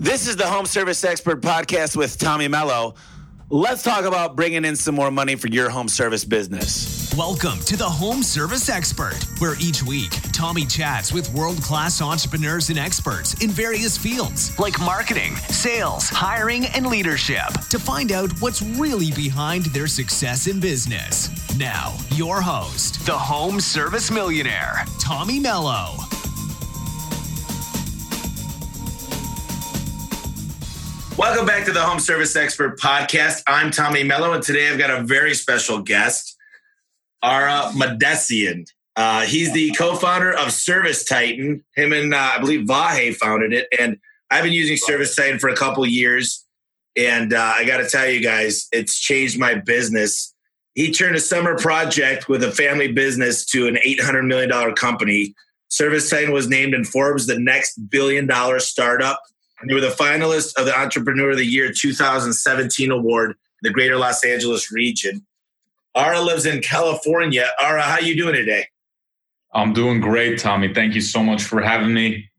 This is the Home Service Expert Podcast with Tommy Mello. Let's talk about bringing in some more money for your home service business. Welcome to the Home Service Expert, where each week Tommy chats with world class entrepreneurs and experts in various fields like marketing, sales, hiring, and leadership to find out what's really behind their success in business. Now, your host, the Home Service Millionaire, Tommy Mello. Welcome back to the Home Service Expert Podcast. I'm Tommy Mello, and today I've got a very special guest, Ara Mahdessian. Uh, he's the co-founder of ServiceTitan. Him and uh, I believe Vahe founded it, and I've been using ServiceTitan for a couple years. And uh, I got to tell you guys, it's changed my business. He turned a summer project with a family business to an $800 million company. ServiceTitan was named in Forbes the next billion dollar startup you were the finalist of the Entrepreneur of the Year 2017 award in the Greater Los Angeles region. Ara lives in California. Ara, how you doing today? I'm doing great, Tommy. Thank you so much for having me.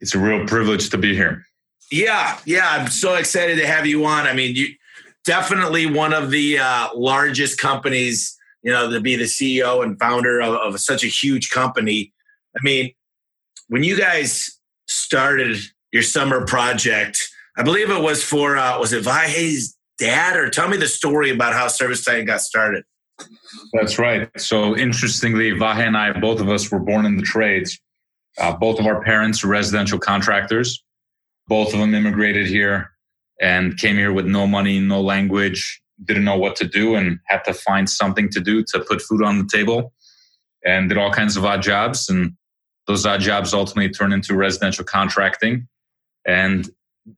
It's a real privilege to be here. Yeah, yeah, I'm so excited to have you on. I mean, you definitely one of the uh, largest companies, you know, to be the CEO and founder of, of such a huge company. I mean, when you guys started your summer project. I believe it was for uh, was it Vahe's dad, or tell me the story about how ServiceTitan got started. That's right. So interestingly, Vahe and I, both of us were born in the trades. Uh, both of our parents were residential contractors. Both of them immigrated here and came here with no money, no language, didn't know what to do, and had to find something to do to put food on the table. And did all kinds of odd jobs, and those odd jobs ultimately turned into residential contracting. And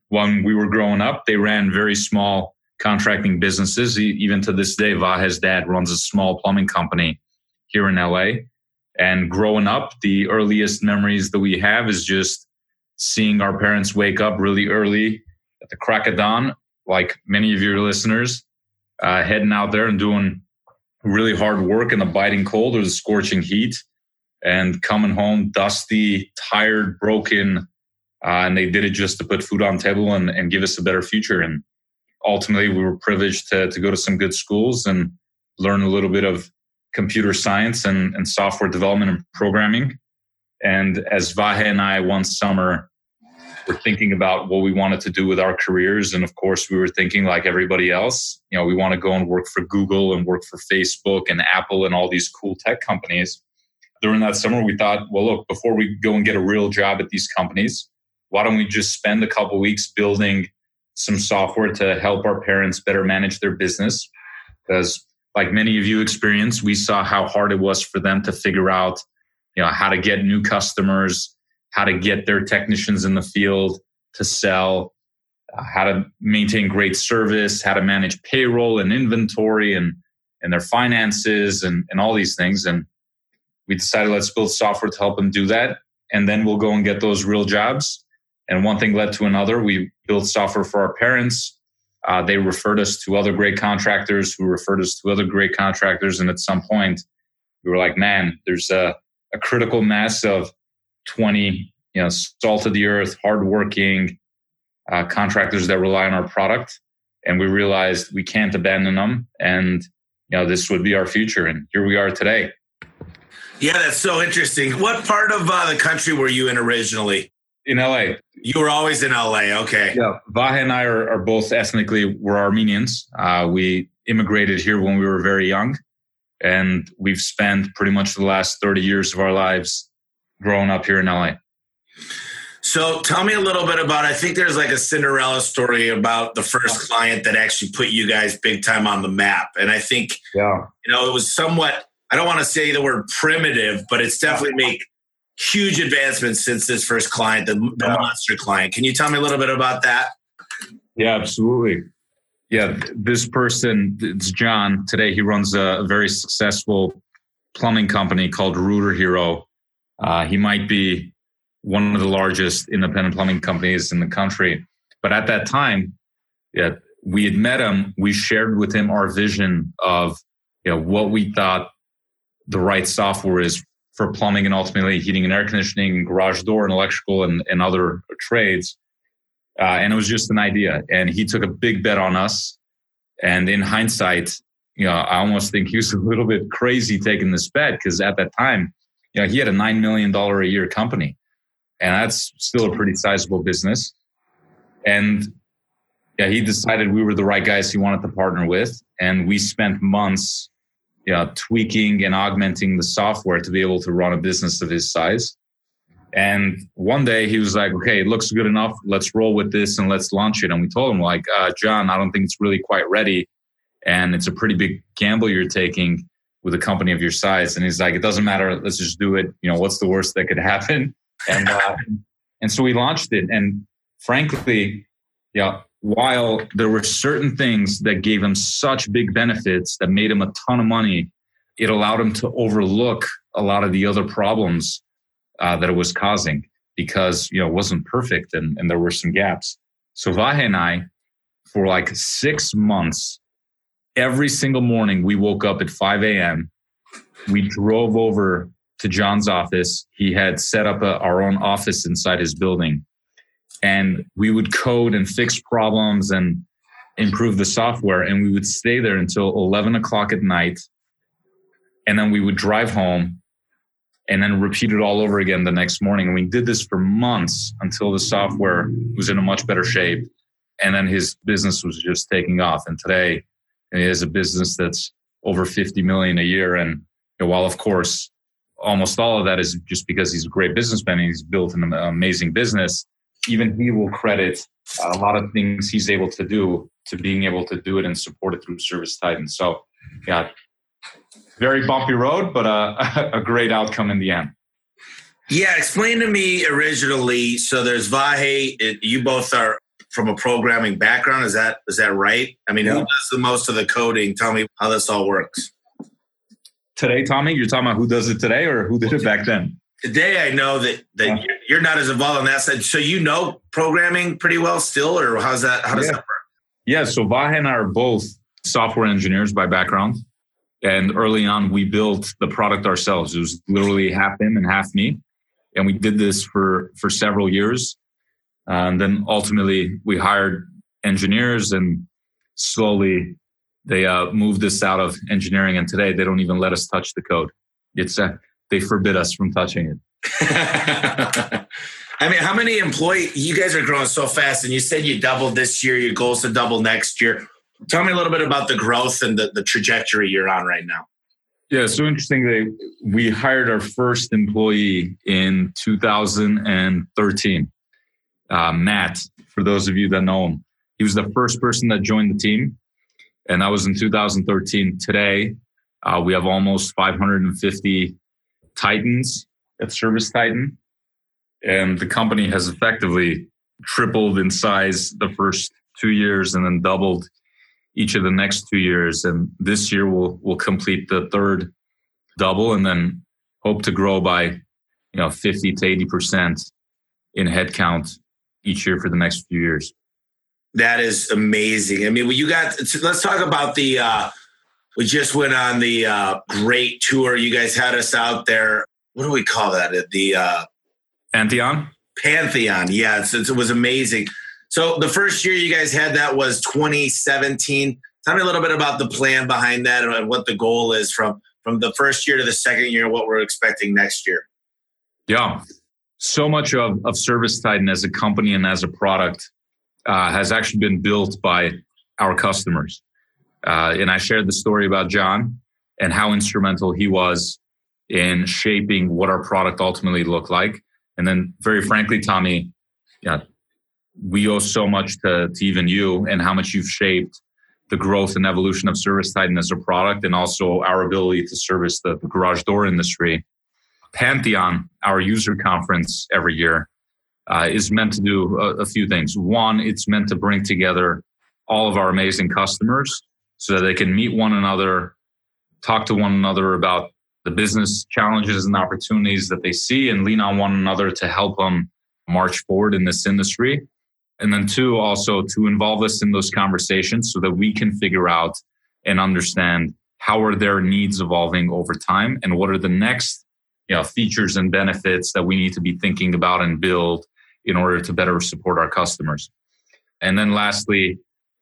when we were growing up, they ran very small contracting businesses. Even to this day, Vahe's dad runs a small plumbing company here in LA. And growing up, the earliest memories that we have is just seeing our parents wake up really early at the crack of dawn, like many of your listeners, uh, heading out there and doing really hard work in the biting cold or the scorching heat, and coming home dusty, tired, broken, uh, and they did it just to put food on table and, and give us a better future. And ultimately, we were privileged to, to go to some good schools and learn a little bit of computer science and, and software development and programming. And as Vahe and I one summer were thinking about what we wanted to do with our careers, and of course, we were thinking like everybody else, you know, we want to go and work for Google and work for Facebook and Apple and all these cool tech companies. During that summer, we thought, well, look, before we go and get a real job at these companies, why don't we just spend a couple weeks building some software to help our parents better manage their business? Because like many of you experienced we saw how hard it was for them to figure out you know how to get new customers how to get their technicians in the field to sell uh, how to maintain great service how to manage payroll and inventory and and their finances and and all these things. And we decided let's build software to help them do that. And then we'll go and get those real jobs and one thing led to another. We built software for our parents. Uh, they referred us to other great contractors who referred us to other great contractors. And at some point, we were like, man, there's a, a critical mass of 20, you know, salt of the earth, hardworking uh, contractors that rely on our product. And we realized we can't abandon them. And, you know, this would be our future. And here we are today. Yeah, that's so interesting. What part of uh, the country were you in originally? In LA. You were always in LA. Okay. Yeah. Vahe and I are, are both ethnically, we're Armenians. Uh, we immigrated here when we were very young. And we've spent pretty much the last 30 years of our lives growing up here in LA. So tell me a little bit about, I think there's like a Cinderella story about the first client that actually put you guys big time on the map. And I think, yeah. you know, it was somewhat, I don't want to say the word primitive, but it's definitely make huge advancements since this first client, the, the yeah. monster client. Can you tell me a little bit about that? Yeah, absolutely. Yeah, this person, it's John. Today he runs a, very successful plumbing company called Rooter Hero. Uh, he might be one of the largest independent plumbing companies in the country. But at that time, yeah, we had met him. We shared with him our vision of you know what we thought the right software is for plumbing and ultimately heating and air conditioning, garage door and electrical and, and other trades. uh, and it was just an idea. And he took a big bet on us. And in hindsight, you know, I almost think he was a little bit crazy taking this bet because at that time, you know, he had a nine million dollar a year company, and that's still a pretty sizable business. And yeah, he decided we were the right guys he wanted to partner with, and we spent months, you know, tweaking and augmenting the software to be able to run a business of his size. And one day he was like, okay, it looks good enough. Let's roll with this and let's launch it. And we told him, like, uh, John, I don't think it's really quite ready. And it's a pretty big gamble you're taking with a company of your size. And he's like, it doesn't matter. Let's just do it. You know, what's the worst that could happen? And, uh, and so we launched it. And frankly, yeah, while there were certain things that gave him such big benefits that made him a ton of money, it allowed him to overlook a lot of the other problems uh, that it was causing because you know it wasn't perfect and, and there were some gaps. So Vahe and I, for like six months, every single morning we woke up at 5 a.m. We drove over to John's office. He had set up a, our own office inside his building, and we would code and fix problems and improve the software. And we would stay there until 11 o'clock at night, and then we would drive home and then repeat it all over again the next morning. And we did this for months until the software was in a much better shape. And then his business was just taking off. And today he has a business that's over 50 million a year. And you know, while of course, almost all of that is just because he's a great businessman and he's built an amazing business. Even he will credit a lot of things he's able to do to being able to do it and support it through ServiceTitan. So, yeah, very bumpy road, but uh, a great outcome in the end. Yeah, explain to me originally. So there's Vahe. It, you both are from a programming background. Is that is that right? I mean, yeah. who does the most of the coding? Tell me how this all works. Today, Tommy, you're talking about who does it today or who did it back then? Today, I know that that yeah. you're not as involved on that side. So you know programming pretty well still, or how's that? How does yeah. that work? Yeah. So Vahe and I are both software engineers by background. And early on, we built the product ourselves. It was literally half him and half me. And we did this for, for several years. And then ultimately, we hired engineers and slowly they uh, moved this out of engineering. And today, they don't even let us touch the code. It's uh, they forbid us from touching it. I mean, how many employees? You guys are growing so fast, and you said you doubled this year. Your goals to double next year. Tell me a little bit about the growth and the, the trajectory you're on right now. Yeah, so interestingly, we hired our first employee in 2013. Uh, Matt, for those of you that know him, he was the first person that joined the team, and that was in 2013. Today, uh, we have almost 550 Titans at ServiceTitan. and the company has effectively tripled in size the first two years and then doubled each of the next two years. And this year we'll we'll complete the third double and then hope to grow by you know 50 to 80 percent in headcount each year for the next few years. That is amazing. I mean, well, you got. Let's talk about the. Uh, we just went on the uh, great tour. You guys had us out there. What do we call that? The uh, Pantheon. Pantheon. Yeah, it was amazing. So the first year you guys had that was 2017. Tell me a little bit about the plan behind that and what the goal is from from the first year to the second year, what we're expecting next year. Yeah, so much of of ServiceTitan as a company and as a product uh, has actually been built by our customers. Uh, and I shared the story about John and how instrumental he was in shaping what our product ultimately looked like. And then, very frankly, Tommy, yeah, we owe so much to, to even you and how much you've shaped the growth and evolution of ServiceTitan as a product and also our ability to service the, the garage door industry. Pantheon, our user conference every year, uh, is meant to do a, a, few things. One, it's meant to bring together all of our amazing customers so that they can meet one another, talk to one another about the business challenges and opportunities that they see, and lean on one another to help them march forward in this industry. And then two, also to involve us in those conversations so that we can figure out and understand how are their needs evolving over time and what are the next you know, features and benefits that we need to be thinking about and build in order to better support our customers. And then lastly,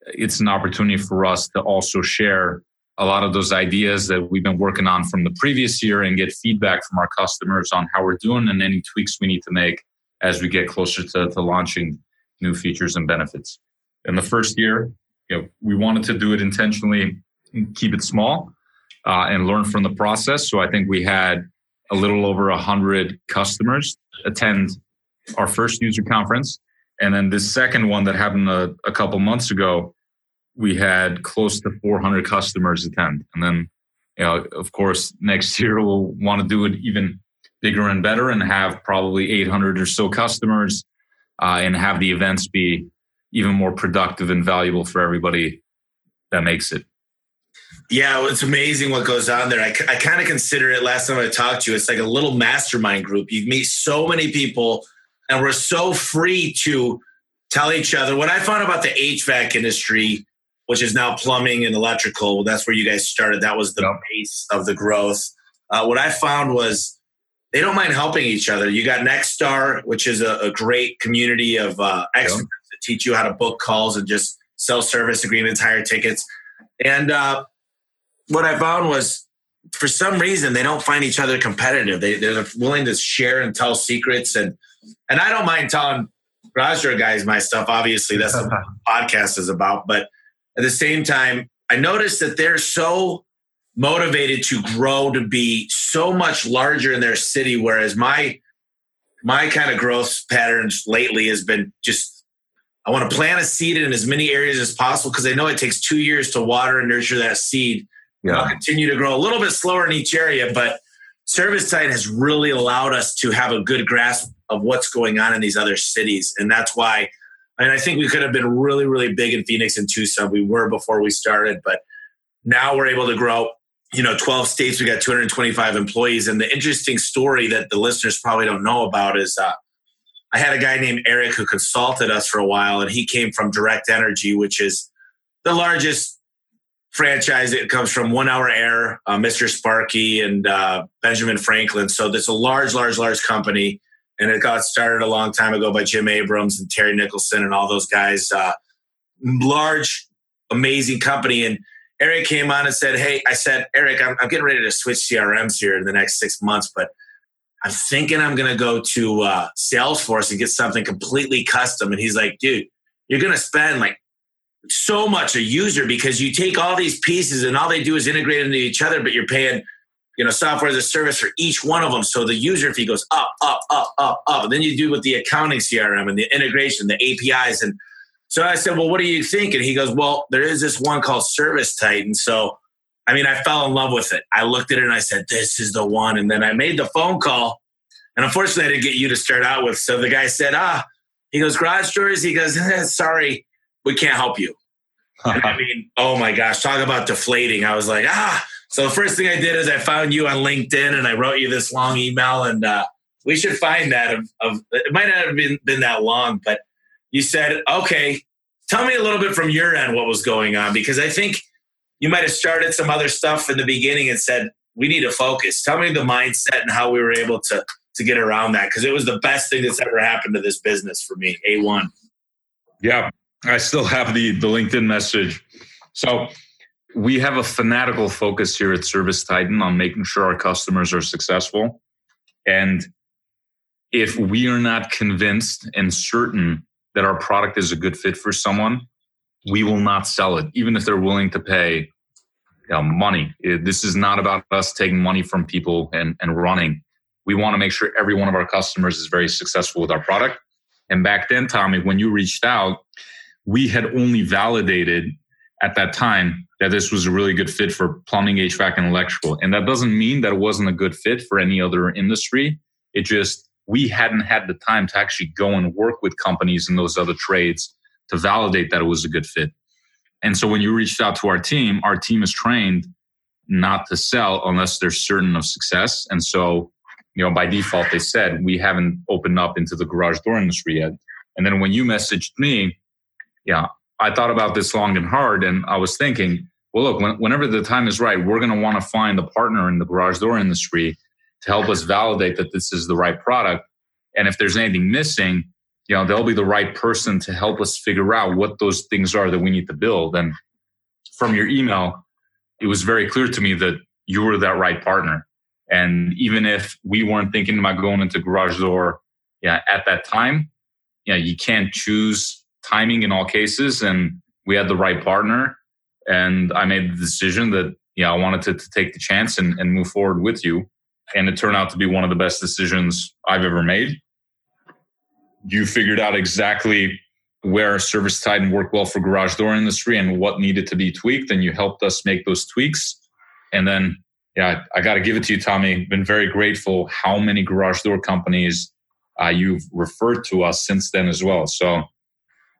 it's an opportunity for us to also share a lot of those ideas that we've been working on from the previous year and get feedback from our customers on how we're doing and any tweaks we need to make as we get closer to, to launching new features and benefits. In the first year, you know, we wanted to do it intentionally, keep it small, uh, and learn from the process. So I think we had a little over a hundred customers attend our first user conference, and then this second one that happened a, a couple months ago, we had close to 400 customers attend. And then, you know, of course, next year we'll want to do it even bigger and better and have probably 800 or so customers uh, and have the events be even more productive and valuable for everybody that makes it. Yeah, it's amazing what goes on there. I, I kind of consider it last time I talked to you, it's like a little mastermind group. You meet so many people, and we're so free to tell each other. What I found about the HVAC industry which is now plumbing and electrical. That's where you guys started. That was the yep. base of the growth. Uh, what I found was they don't mind helping each other. You got Nexstar, which is a, a great community of uh, experts yep. that teach you how to book calls and just sell service agreements, higher tickets. And uh, what I found was for some reason they don't find each other competitive. They, they're willing to share and tell secrets. And, and I don't mind telling door guys my stuff. Obviously, that's what the podcast is about. But at the same time, I noticed that they're so motivated to grow to be so much larger in their city, whereas my my kind of growth patterns lately has been just I want to plant a seed in as many areas as possible because I know it takes two years to water and nurture that seed. Yeah. I'll continue to grow a little bit slower in each area, but ServiceTitan has really allowed us to have a good grasp of what's going on in these other cities. And that's why and I think we could have been really, really big in Phoenix and Tucson. We were before we started, but now we're able to grow. You know, 12 states, we got 225 employees. And the interesting story that the listeners probably don't know about is uh, I had a guy named Eric who consulted us for a while, and he came from Direct Energy, which is the largest franchise. It comes from One Hour Air, uh, Mr. Sparky, and uh, Benjamin Franklin. So it's a large, large, large company and it got started a long time ago by Jim Abrams and Terry Nicholson and all those guys. Uh, large, amazing company. And Eric came on and said, Hey, I said, Eric, I'm, I'm getting ready to switch CRMs here in the next six months, but I'm thinking I'm going to go to uh, Salesforce and get something completely custom. And he's like, Dude, you're going to spend like so much a user because you take all these pieces and all they do is integrate into each other, but you're paying you know, software as a service for each one of them. So the user fee goes up, up, up, up, up. And then you do with the accounting CRM and the integration, the APIs. And so I said, well, what do you think? And he goes, well, there is this one called ServiceTitan. So, I mean, I fell in love with it. I looked at it and I said, this is the one. And then I made the phone call. And unfortunately, I didn't get you to start out with. So the guy said, ah, he goes, garage doors. He goes, sorry, we can't help you. I mean, oh my gosh, talk about deflating. I was like, ah, so the first thing I did is I found you on LinkedIn and I wrote you this long email and uh, we should find that of, of, it might not have been, been that long, but you said, okay, tell me a little bit from your end what was going on because I think you might have started some other stuff in the beginning and said, we need to focus. Tell me the mindset and how we were able to to get around that because it was the best thing that's ever happened to this business for me. A1. Yeah, I still have the the LinkedIn message. So we have a fanatical focus here at ServiceTitan on making sure our customers are successful. And if we are not convinced and certain that our product is a good fit for someone, we will not sell it, even if they're willing to pay you know, money. This is not about us taking money from people and, and running. We want to make sure every one of our customers is very successful with our product. And back then, Tommy, when you reached out, we had only validated at that time that this was a really good fit for plumbing, HVAC, and electrical. And that doesn't mean that it wasn't a good fit for any other industry. It just, we hadn't had the time to actually go and work with companies in those other trades to validate that it was a good fit. And so when you reached out to our team, our team is trained not to sell unless they're certain of success. And so, you know, by default, they said, we haven't opened up into the garage door industry yet. And then when you messaged me, yeah, I thought about this long and hard, and I was thinking, well, look, when, whenever the time is right, we're going to want to find a partner in the garage door industry to help us validate that this is the right product. And if there's anything missing, you know, they'll be the right person to help us figure out what those things are that we need to build. And from your email, it was very clear to me that you were that right partner. And even if we weren't thinking about going into garage door yeah, at that time, yeah, you can't choose timing in all cases. And we had the right partner. And I made the decision that, yeah, I wanted to, to take the chance and, and move forward with you. And it turned out to be one of the best decisions I've ever made. You figured out exactly where ServiceTitan worked well for garage door industry and what needed to be tweaked. And you helped us make those tweaks. And then, yeah, I got to give it to you, Tommy. Been very grateful how many garage door companies uh, you've referred to us since then as well. So,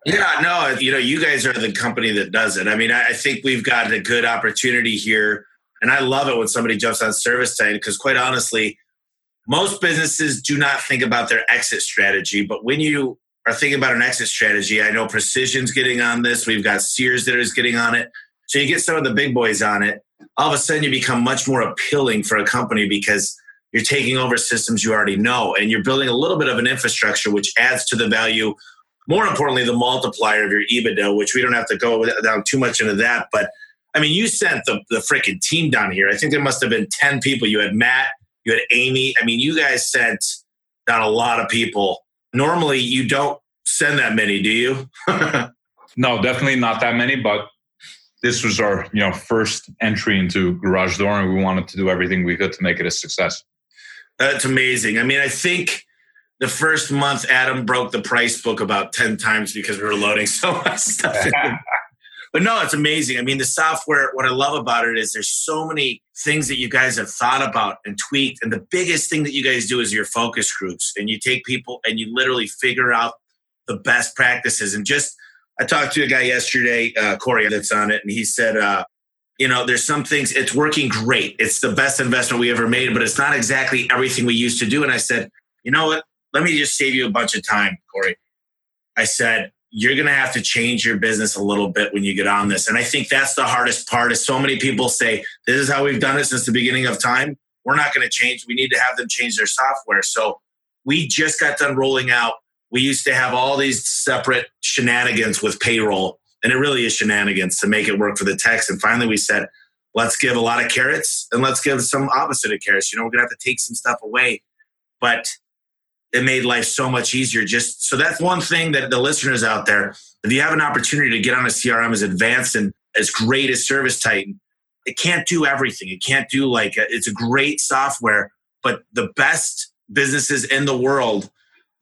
yeah, no, you know, you guys are the company that does it. I mean, I think we've got a good opportunity here. And I love it when somebody jumps on ServiceTitan because, quite honestly, most businesses do not think about their exit strategy. But when you are thinking about an exit strategy, I know Precision's getting on this. We've got Sears that is getting on it. So you get some of the big boys on it. All of a sudden, you become much more appealing for a company because you're taking over systems you already know and you're building a little bit of an infrastructure which adds to the value more importantly the multiplier of your ebitda which we don't have to go down too much into that but i mean you sent the, the freaking team down here. I think there must have been 10 people. You had matt you had amy. I mean you guys sent down a lot of people. Normally you don't send that many do you? No definitely not that many but this was our you know first entry into garage door and we wanted to do everything we could to make it a success. That's amazing. I mean, I think the first month Adam broke the price book about 10 times because we were loading so much stuff. but no, it's amazing. I mean, the software, what I love about it is there's so many things that you guys have thought about and tweaked. And the biggest thing that you guys do is your focus groups. And you take people and you literally figure out the best practices. And just, I talked to a guy yesterday, uh, Corey, that's on it, and he said, uh, you know, there's some things, it's working great. It's the best investment we ever made, but it's not exactly everything we used to do. And I said, you know what? Let me just save you a bunch of time, Corey. I said, you're going to have to change your business a little bit when you get on this. And I think that's the hardest part is so many people say, this is how we've done it since the beginning of time. We're not going to change. We need to have them change their software. So we just got done rolling out. We used to have all these separate shenanigans with payroll and it really is shenanigans to make it work for the techs. And finally, we said, let's give a lot of carrots and let's give some opposite of carrots. You know, we're gonna have to take some stuff away, but it made life so much easier. Just so that's one thing that the listeners out there, if you have an opportunity to get on a CRM as advanced and as great as ServiceTitan, it can't do everything. It can't do like a, it's a great software, but the best businesses in the world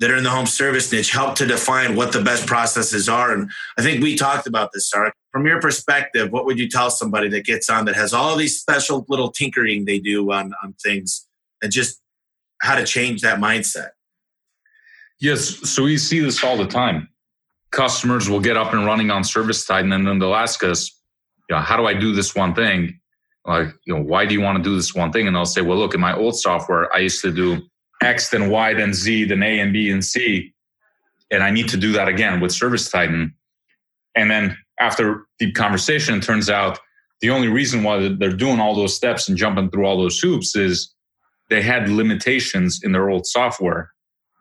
that are in the home service niche help to define what the best processes are. And I think we talked about this, Sark. From your perspective, what would you tell somebody that gets on that has all these special little tinkering they do on, on things and just how to change that mindset? Yes. So we see this all the time. Customers will get up and running on service ServiceTitan and then they'll ask us, you know, how do I do this one thing? Like, you know, why do you want to do this one thing? And they'll say, well, look, in my old software, I used to do X, then Y, then Z, then A and B and C. And I need to do that again with ServiceTitan. And then after deep conversation, turns out the only reason why they're doing all those steps and jumping through all those hoops is they had limitations in their old software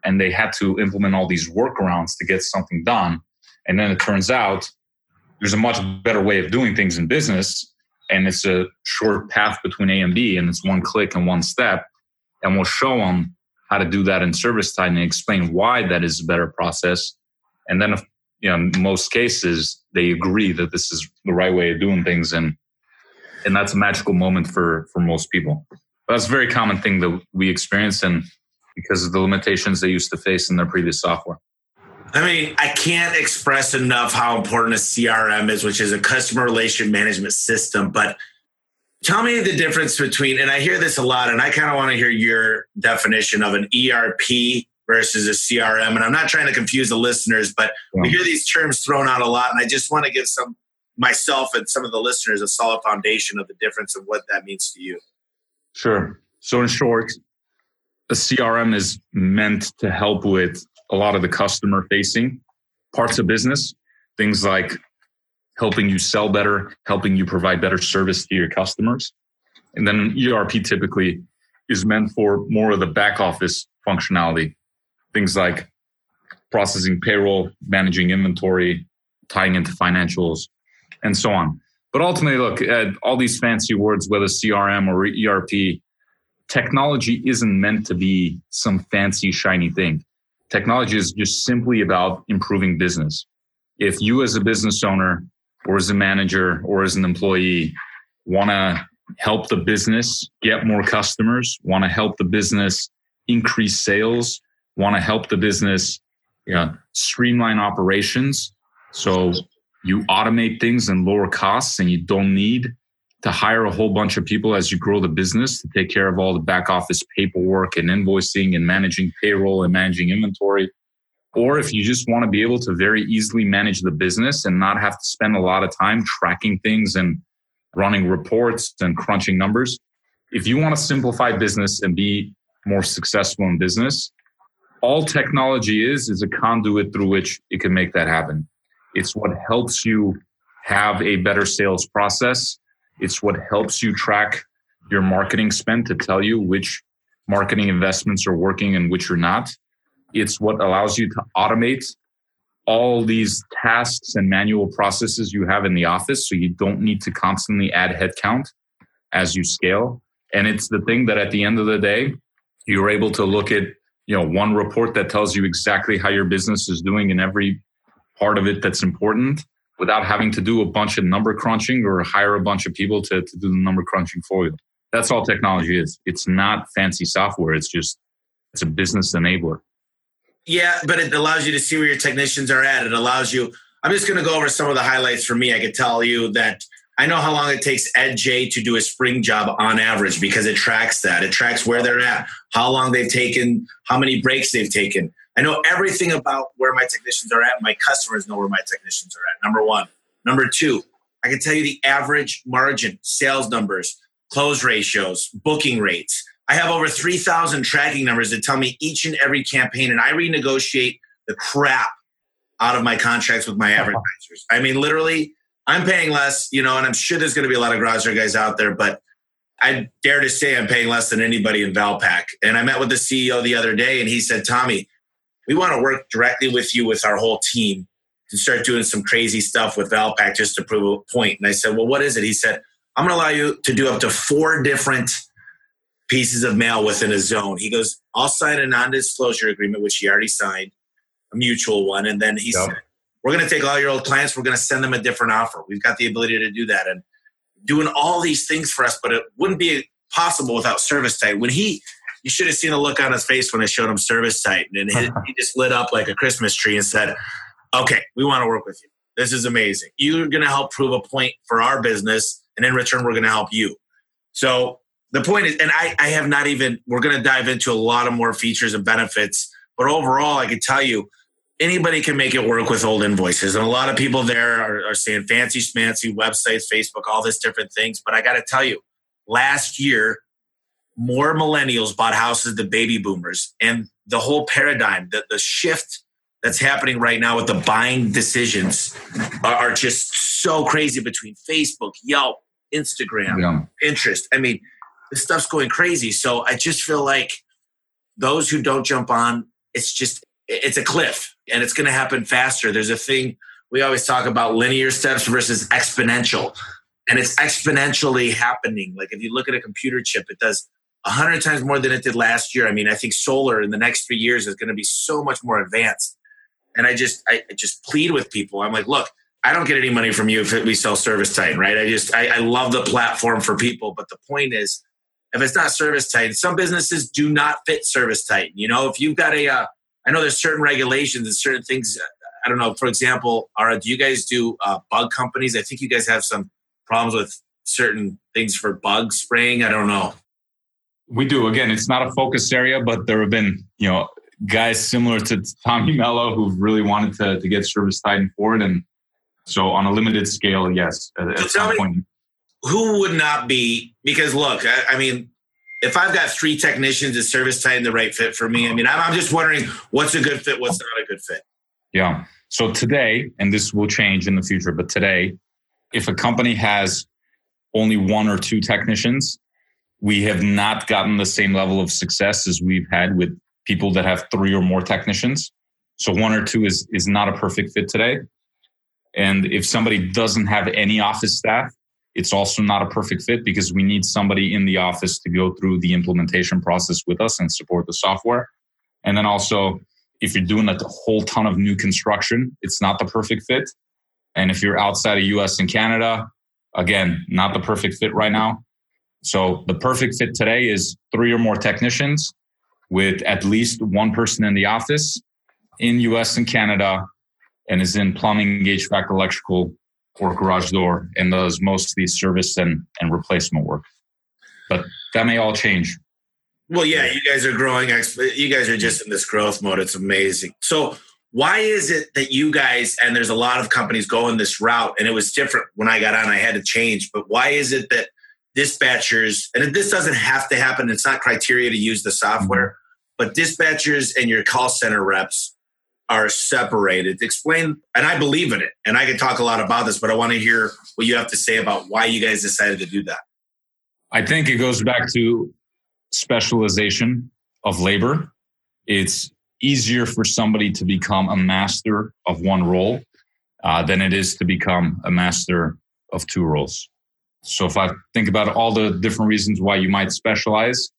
and they had to implement all these workarounds to get something done. And then it turns out there's a much better way of doing things in business. And it's a short path between A and B, and it's one click and one step. And we'll show them how to do that in ServiceTitan and explain why that is a better process. And then, if, you know, in most cases, they agree that this is the right way of doing things, and and that's a magical moment for for most people. But that's a very common thing that we experience, and because of the limitations they used to face in their previous software. I mean, I can't express enough how important a CRM is, which is a customer relation management system. But Tell me the difference between, and I hear this a lot, and I kind of want to hear your definition of an ERP versus a CRM. And I'm not trying to confuse the listeners, but yeah. we hear these terms thrown out a lot, and I just want to give some myself and some of the listeners a solid foundation of the difference of what that means to you. Sure. So, in short, a CRM is meant to help with a lot of the customer facing parts of business, things like helping you sell better, helping you provide better service to your customers. And then ERP typically is meant for more of the back office functionality, things like processing payroll, managing inventory, tying into financials, and so on. But ultimately, look, at all these fancy words, whether CRM or ERP, technology isn't meant to be some fancy, shiny thing. Technology is just simply about improving business. If you, as a business owner, or as a manager, or as an employee, want to help the business get more customers, want to help the business increase sales, want to help the business you know, streamline operations. So you automate things and lower costs, and you don't need to hire a whole bunch of people as you grow the business to take care of all the back office paperwork and invoicing and managing payroll and managing inventory. Or if you just want to be able to very easily manage the business and not have to spend a lot of time tracking things and running reports and crunching numbers. If you want to simplify business and be more successful in business, all technology is is a conduit through which it can make that happen. It's what helps you have a better sales process. It's what helps you track your marketing spend to tell you which marketing investments are working and which are not. It's what allows you to automate all these tasks and manual processes you have in the office so you don't need to constantly add headcount as you scale. And it's the thing that at the end of the day, you're able to look at, you know, one report that tells you exactly how your business is doing in every part of it that's important without having to do a bunch of number crunching or hire a bunch of people to, to do the number crunching for you. That's all technology is. It's not fancy software. It's just, it's a business enabler. Yeah, but it allows you to see where your technicians are at. It allows you. I'm just going to go over some of the highlights for me. I could tell you that I know how long it takes Ed J to do a spring job on average because it tracks that. It tracks where they're at, how long they've taken, how many breaks they've taken. I know everything about where my technicians are at. My customers know where my technicians are at. Number one. Number two, I can tell you the average margin, sales numbers, close ratios, booking rates. I have over 3,000 tracking numbers that tell me each and every campaign, and I renegotiate the crap out of my contracts with my advertisers. I mean, literally, I'm paying less, you know, and I'm sure there's going to be a lot of Grosvenor guys out there, but I dare to say I'm paying less than anybody in Valpak. And I met with the CEO the other day, and he said, Tommy, we want to work directly with you with our whole team to start doing some crazy stuff with Valpak just to prove a point. And I said, well, what is it? He said, I'm going to allow you to do up to four different – pieces of mail within a zone. He goes, I'll sign a non disclosure agreement, which he already signed, a mutual one. And then he yep. said, We're going to take all your old clients, we're going to send them a different offer. We've got the ability to do that. And doing all these things for us, but it wouldn't be possible without service ServiceTitan. When he, you should have seen the look on his face when I showed him Service ServiceTitan. And he, he just lit up like a Christmas tree and said, Okay, we want to work with you. This is amazing. You're going to help prove a point for our business. And in return, we're going to help you. So the point is, and I, I have not even, we're going to dive into a lot of more features and benefits. But overall, I can tell you, anybody can make it work with old invoices. And a lot of people there are, are saying fancy schmancy websites, Facebook, all this different things. But I got to tell you, last year, more millennials bought houses than baby boomers. And the whole paradigm, the, the shift that's happening right now with the buying decisions are, are just so crazy between Facebook, Yelp, Instagram, yeah. Pinterest. I mean, this stuff's going crazy. So I just feel like those who don't jump on, it's just it's a cliff and it's going to happen faster. There's a thing we always talk about linear steps versus exponential. And it's exponentially happening. Like if you look at a computer chip, it does a hundred times more than it did last year. I mean, I think solar in the next three years is going to be so much more advanced. And I just, I just plead with people. I'm like, look, I don't get any money from you if we sell Service ServiceTitan, right? I just, I, I love the platform for people. But the point is, if it's not Service ServiceTitan. Some businesses do not fit Service ServiceTitan. You know, if you've got a, uh, I know there's certain regulations and certain things. Uh, I don't know. For example, are do you guys do uh, bug companies? I think you guys have some problems with certain things for bug spraying. I don't know. We do. Again, it's not a focus area, but there have been you know guys similar to Tommy Mello who've really wanted to to get ServiceTitan forward, and for it. And so on a limited scale, yes, at, at some me, point who would not be? Because look, I, I mean, if I've got three technicians is Service ServiceTitan the right fit for me, I mean, I'm, I'm just wondering what's a good fit, what's not a good fit. Yeah. So today, and this will change in the future, but today, if a company has only one or two technicians, we have not gotten the same level of success as we've had with people that have three or more technicians. So one or two is is not a perfect fit today. And if somebody doesn't have any office staff, it's also not a perfect fit because we need somebody in the office to go through the implementation process with us and support the software. And then also, if you're doing a whole ton of new construction, it's not the perfect fit. And if you're outside of US and Canada, again, not the perfect fit right now. So the perfect fit today is three or more technicians with at least one person in the office in US and Canada and is in plumbing, HVAC, electrical, or garage door and does mostly service and, and replacement work. But that may all change. Well, yeah, you guys are growing. You guys are just in this growth mode. It's amazing. So, why is it that you guys and there's a lot of companies going this route and it was different when i got on i had to change but why is it that dispatchers and this doesn't have to happen. It's not criteria to use the software but dispatchers and your call center reps are separated. Explain and i believe in it and i can talk a lot about this but i want to hear what you have to say about why you guys decided to do that. I think it goes back to specialization of labor. It's easier for somebody to become a master of one role uh, than it is to become a master of two roles. So if I think about all the different reasons why you might specialize,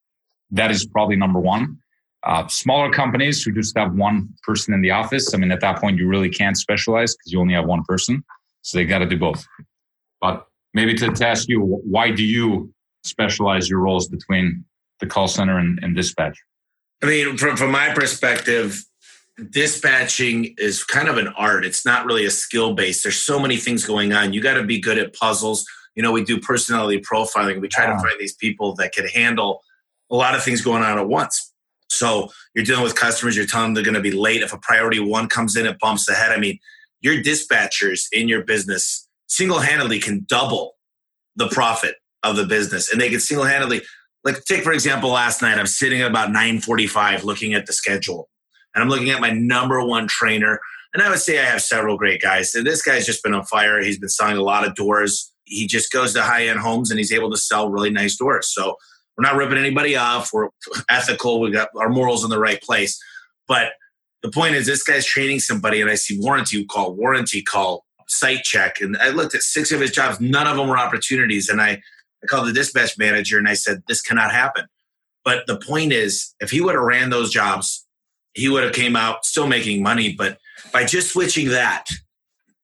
that is probably number one. Uh, smaller companies who just have one person in the office, I mean, at that point, you really can't specialize because you only have one person. So they got to do both. But maybe to, to ask you, why do you specialize your roles between the call center and, and dispatch? I mean, from from my perspective, dispatching is kind of an art. It's not really a skill base. There's so many things going on. You got to be good at puzzles. You know, we do personality profiling. We try to find these people that can handle a lot of things going on at once. So you're dealing with customers. You're telling them they're going to be late. If a priority one comes in, it bumps ahead. I mean, your dispatchers in your business single handedly can double the profit of the business, and they can single handedly like take for example last night i'm sitting at about 9.45 looking at the schedule and i'm looking at my number one trainer and i would say i have several great guys and this guy's just been on fire he's been selling a lot of doors he just goes to high-end homes and he's able to sell really nice doors. So we're not ripping anybody off. We're ethical. We got our morals in the right place. But the point is this guy's training somebody and i see warranty call warranty call site check and i looked at six of his jobs. None of them were opportunities and i I called the dispatch manager and I said, this cannot happen. But the point is, if he would have ran those jobs, he would have came out still making money. But by just switching that,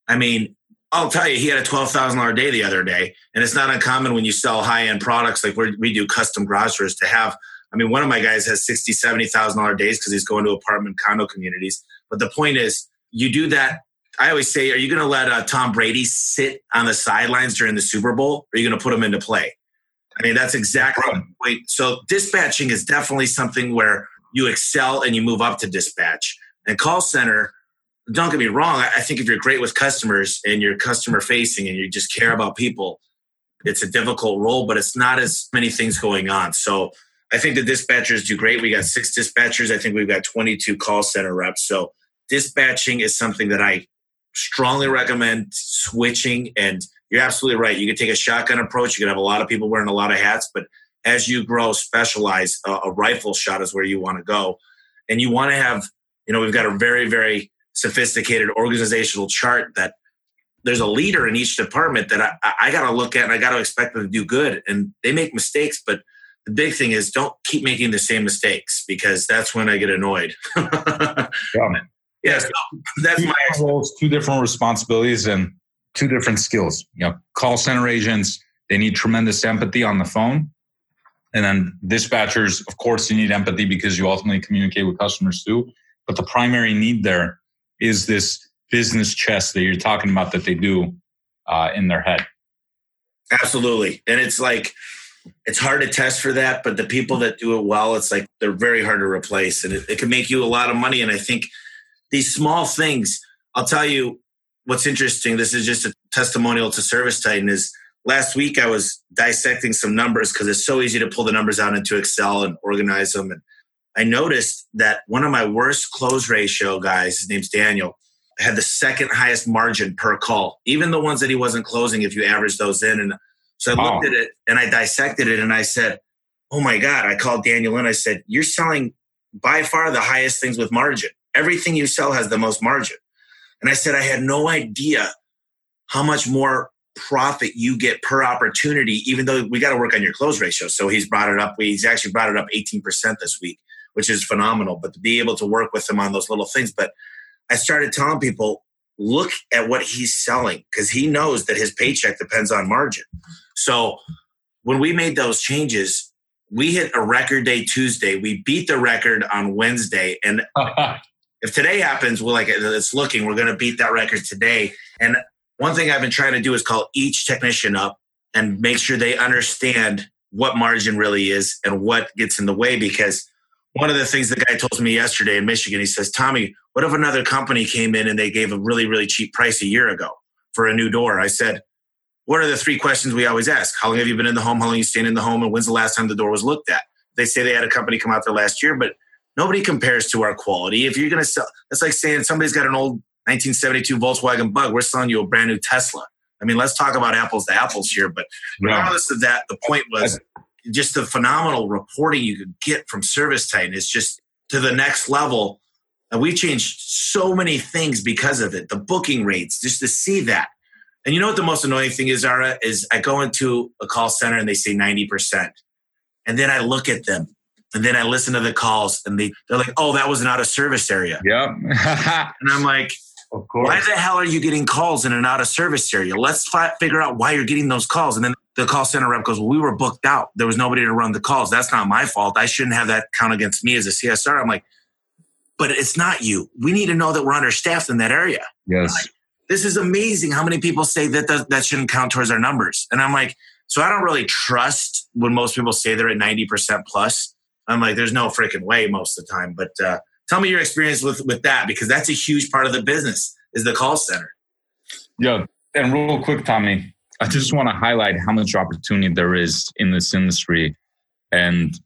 I mean, I'll tell you, he had a twelve thousand dollar day the other day, and it's not uncommon when you sell high end products like we do custom doors to have. I mean, one of my guys has sixty, seventy thousand dollar days because he's going to apartment condo communities. But the point is, you do that I always say, are you going to let uh, Tom Brady sit on the sidelines during the Super Bowl? Or are you going to put him into play? I mean, that's exactly the point. So dispatching is definitely something where you excel and you move up to dispatch. And call center, don't get me wrong. I think if you're great with customers and you're customer facing and you just care about people, it's a difficult role, but it's not as many things going on. So I think the dispatchers do great. We got six dispatchers. I think we've got 22 call center reps. So dispatching is something that I strongly recommend switching. And you're absolutely right. You can take a shotgun approach. You can have a lot of people wearing a lot of hats, but as you grow, specialize. A rifle shot is where you want to go. And you want to have, you know, we've got a very, very sophisticated organizational chart that there's a leader in each department that I, I got to look at and I got to expect them to do good. And they make mistakes, but the big thing is don't keep making the same mistakes because that's when I get annoyed. yeah. Yeah, so that's two my roles, two different responsibilities, and two different skills. You know, call center agents they need tremendous empathy on the phone, and then dispatchers, of course, you need empathy because you ultimately communicate with customers too. But the primary need there is this business chess that you're talking about that they do uh, in their head. Absolutely, and it's like it's hard to test for that, but the people that do it well, it's like they're very hard to replace, and it, it can make you a lot of money. And I think these small things. I'll tell you what's interesting. This is just a testimonial to ServiceTitan. Is last week I was dissecting some numbers because it's so easy to pull the numbers out into Excel and organize them. And I noticed that one of my worst close ratio guys, his name's Daniel, had the second highest margin per call. Even the ones that he wasn't closing, if you average those in. And so I looked at it and I dissected it and I said, Oh my God, I called Daniel and I said, You're selling by far the highest things with margin. everything you sell has the most margin. And I said, I had no idea how much more profit you get per opportunity, even though we got to work on your close ratio. So he's brought it up. He's actually brought it up 18% this week, which is phenomenal. But to be able to work with him on those little things. But I started telling people, look at what he's selling because he knows that his paycheck depends on margin. So when we made those changes, we hit a record day Tuesday. We beat the record on Wednesday. And if today happens, we're like, it's looking, we're going to beat that record today. And one thing I've been trying to do is call each technician up and make sure they understand what margin really is and what gets in the way. Because one of the things the guy told me yesterday in Michigan, he says, Tommy, what if another company came in and they gave a really, really cheap price a year ago for a new door? I said, what are the three questions we always ask? How long have you been in the home? How long you staying in the home? And when's the last time the door was looked at? They say they had a company come out there last year, but nobody compares to our quality. If you're going to sell, it's like saying somebody's got an old 1972 Volkswagen Bug. We're selling you a brand new Tesla. I mean, let's talk about apples to apples here. But regardless of that, the point was just the phenomenal reporting you could get from ServiceTitan is just to the next level. And we changed so many things because of it. The booking rates, just to see that. And you know what the most annoying thing is, Ara, is I go into a call center and they say 90%. And then I look at them and then I listen to the calls and they, they're like, oh, that was an out of service area. Yeah. and I'm like, of course. Why the hell are you getting calls in an out of service area? Let's fi- figure out why you're getting those calls. And then the call center rep goes, Well, we were booked out. There was nobody to run the calls. That's not my fault. I shouldn't have that count against me as a CSR. I'm like, But it's not you. We need to know that we're understaffed in that area. Yes. Like, this is amazing how many people say that th- that shouldn't count towards our numbers. And I'm like, So I don't really trust when most people say they're at 90% plus. I'm like, There's no freaking way most of the time. But, uh, tell me your experience with with that because that's a huge part of the business is the call center. Yeah, and real quick, Tommy, I just want to highlight how much opportunity there is in this industry, and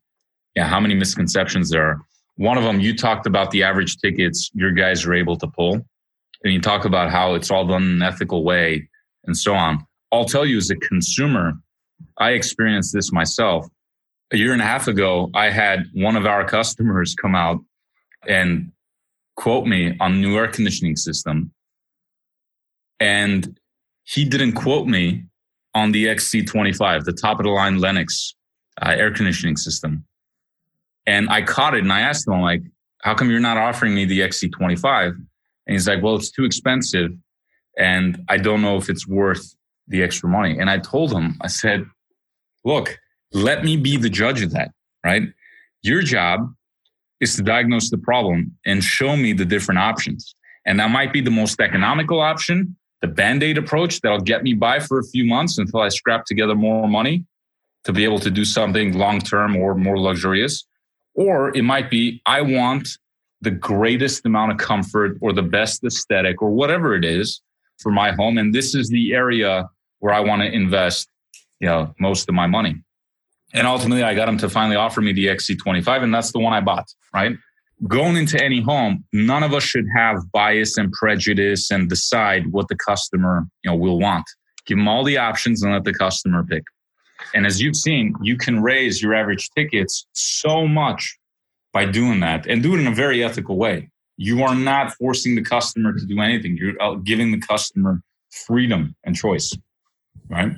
yeah, how many misconceptions there are. One of them, you talked about the average tickets your guys are able to pull, and you talk about how it's all done in an ethical way and so on. I'll tell you, as a consumer, I experienced this myself. A year and a half ago, I had one of our customers come out and quote me on new air conditioning system. And he didn't quote me on the XC25, the top of the line Lennox uh, air conditioning system. And I caught it and I asked him, like, how come you're not offering me the XC25? And he's like, well, it's too expensive. And I don't know if it's worth the extra money. And I told him, I said, look, let me be the judge of that, right? Your job is to diagnose the problem and show me the different options. And that might be the most economical option, the band aid approach that'll get me by for a few months until I scrap together more money to be able to do something long term or more luxurious. Or it might be, I want the greatest amount of comfort or the best aesthetic or whatever it is for my home. And this is the area where I want to invest, you know, most of my money. And ultimately, I got him to finally offer me the XC25, and that's the one I bought, right? Going into any home, none of us should have bias and prejudice and decide what the customer you know, will want. Give them all the options and let the customer pick. And as you've seen, you can raise your average tickets so much by doing that and do it in a very ethical way. You are not forcing the customer to do anything. You're uh, giving the customer freedom and choice, right?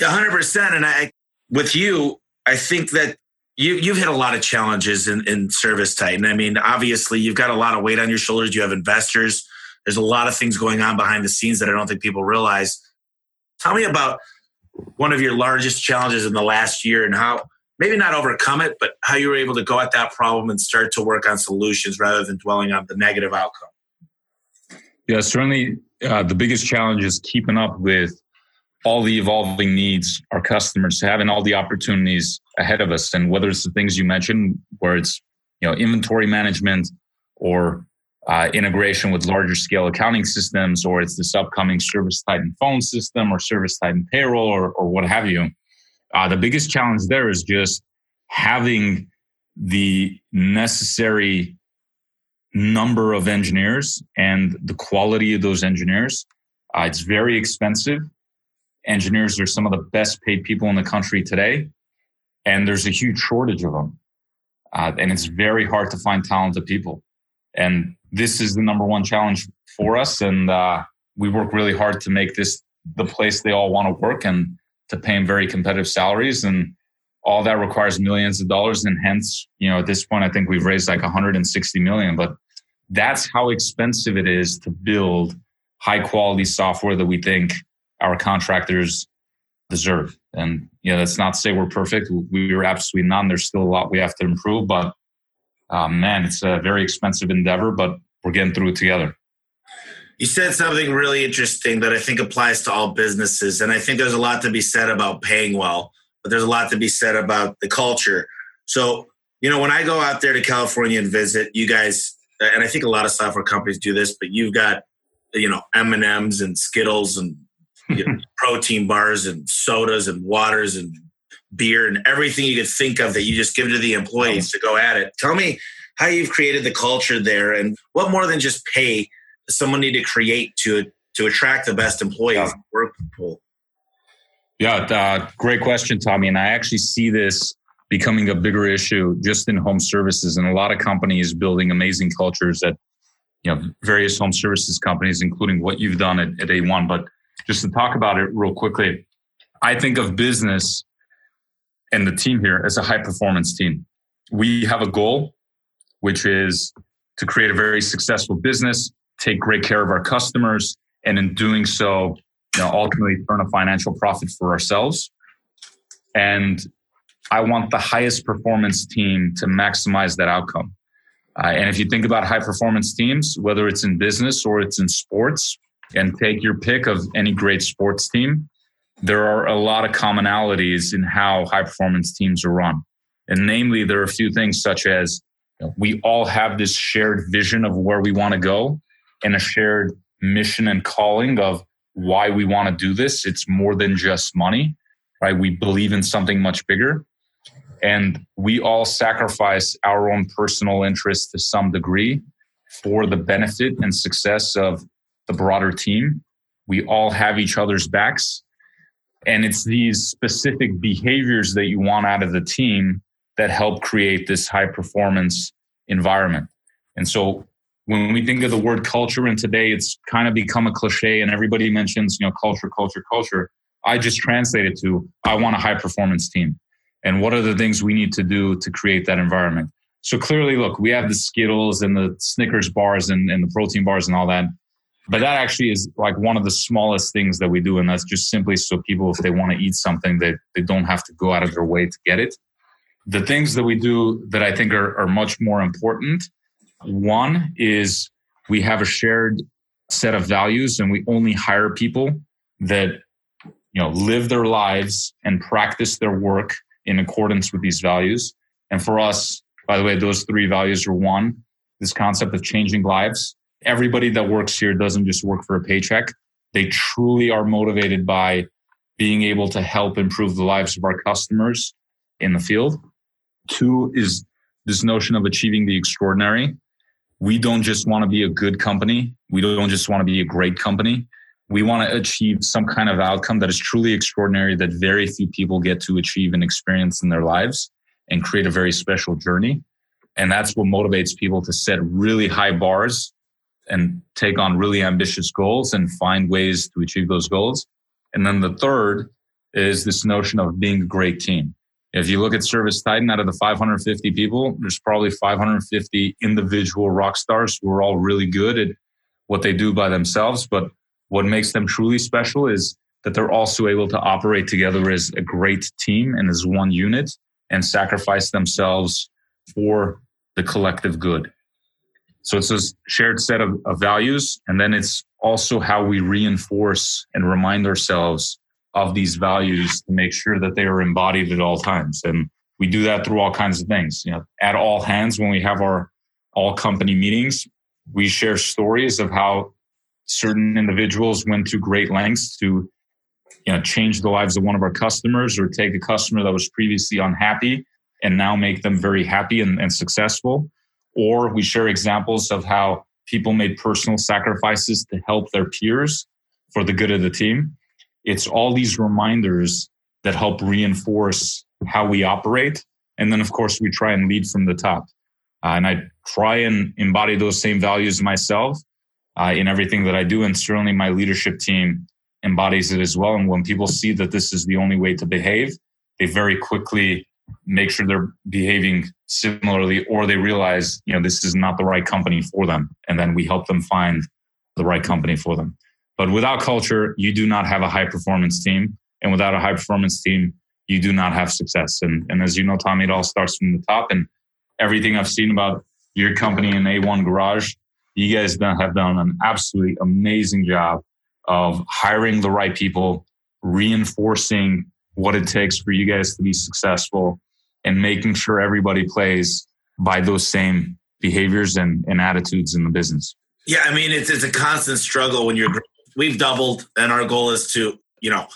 Yeah, 100%. And I, with you, I think that you, you've hit a lot of challenges in, in ServiceTitan. I mean, obviously, you've got a lot of weight on your shoulders. You have investors. There's a lot of things going on behind the scenes that I don't think people realize. Tell me about one of your largest challenges in the last year and how maybe not overcome it, but how you were able to go at that problem and start to work on solutions rather than dwelling on the negative outcome. Yeah, certainly uh, the biggest challenge is keeping up with all the evolving needs our customers having all the opportunities ahead of us. And whether it's the things you mentioned where it's you know inventory management or uh, integration with larger scale accounting systems or it's this upcoming ServiceTitan phone system or ServiceTitan payroll or, or what have you uh, the biggest challenge there is just having the necessary number of engineers and the quality of those engineers. Uh, it's very expensive engineers are some of the best paid people in the country today, and there's a huge shortage of them. Uh, and it's very hard to find talented people. And this is the number one challenge for us. And uh, we work really hard to make this the place they all want to work and to pay them very competitive salaries. And all that requires millions of dollars. And hence, you know, at this point, I think we've raised like 160 million. But that's how expensive it is to build high quality software that we think our contractors deserve. And you know, that's not to say we're perfect. We are absolutely none. There's still a lot we have to improve, but uh, man, it's a very expensive endeavor, but we're getting through it together. You said something really interesting that I think applies to all businesses. And I think there's a lot to be said about paying well, but there's a lot to be said about the culture. So, you know, when I go out there to California and visit, you guys, and I think a lot of software companies do this, but you've got, you know, M&Ms and Skittles and you know, protein bars and sodas and waters and beer and everything you could think of that you just give to the employees to go at it. Tell me how you've created the culture there and what more than just pay does someone need to create to to attract the best employees yeah. work pool? Yeah, uh, great question, Tommy. And I actually see this becoming a bigger issue just in home services and a lot of companies building amazing cultures at you know various home services companies, including what you've done at, at A1. But just to talk about it real quickly, I think of business and the team here as a high performance team. We have a goal, which is to create a very successful business, take great care of our customers, and in doing so, you know, ultimately earn a financial profit for ourselves. And I want the highest performance team to maximize that outcome. Uh, and if you think about high performance teams, whether it's in business or it's in sports, and take your pick of any great sports team, there are a lot of commonalities in how high performance teams are run. And namely, there are a few things such as we all have this shared vision of where we want to go and a shared mission and calling of why we want to do this. It's more than just money, right? We believe in something much bigger. And we all sacrifice our own personal interests to some degree for the benefit and success of the broader team. We all have each other's backs. And it's these specific behaviors that you want out of the team that help create this high performance environment. And so when we think of the word culture, and today it's kind of become a cliche and everybody mentions, you know, culture, culture, culture. I just translate it to I want a high performance team. And what are the things we need to do to create that environment? So clearly, look, we have the Skittles and the Snickers bars and, and the protein bars and all that. But that actually is like one of the smallest things that we do. And that's just simply so people, if they want to eat something, they, they don't have to go out of their way to get it. The things that we do that I think are, are much more important. One is we have a shared set of values and we only hire people that, you know, live their lives and practice their work in accordance with these values. And for us, by the way, those three values are one, this concept of changing lives everybody that works here doesn't just work for a paycheck. They truly are motivated by being able to help improve the lives of our customers in the field. Two is this notion of achieving the extraordinary. We don't just want to be a good company. We don't just want to be a great company. We want to achieve some kind of outcome that is truly extraordinary that very few people get to achieve and experience in their lives and create a very special journey. And that's what motivates people to set really high bars and take on really ambitious goals and find ways to achieve those goals. And then the third is this notion of being a great team. If you look at ServiceTitan, out of the 550 people, there's probably 550 individual rock stars who are all really good at what they do by themselves. But what makes them truly special is that they're also able to operate together as a great team and as one unit and sacrifice themselves for the collective good. So it's a shared set of, of values. And then it's also how we reinforce and remind ourselves of these values to make sure that they are embodied at all times. And we do that through all kinds of things. You know, at all hands, when we have our all company meetings, we share stories of how certain individuals went to great lengths to you know change the lives of one of our customers or take a customer that was previously unhappy and now make them very happy and, and successful or we share examples of how people made personal sacrifices to help their peers for the good of the team. It's all these reminders that help reinforce how we operate. And then, of course, we try and lead from the top. Uh, and I try and embody those same values myself uh, in everything that I do. And certainly my leadership team embodies it as well. And when people see that this is the only way to behave, they very quickly make sure they're behaving similarly or they realize, you know, this is not the right company for them. And then we help them find the right company for them. But without culture, you do not have a high performance team. And without a high performance team, you do not have success. And, and as you know, Tommy, it all starts from the top. And everything I've seen about your company in A1 Garage, you guys have done an absolutely amazing job of hiring the right people, reinforcing what it takes for you guys to be successful, and making sure everybody plays by those same behaviors and, and attitudes in the business. Yeah, I mean, it's, it's a constant struggle when you're, we've doubled, and our goal is to, you know,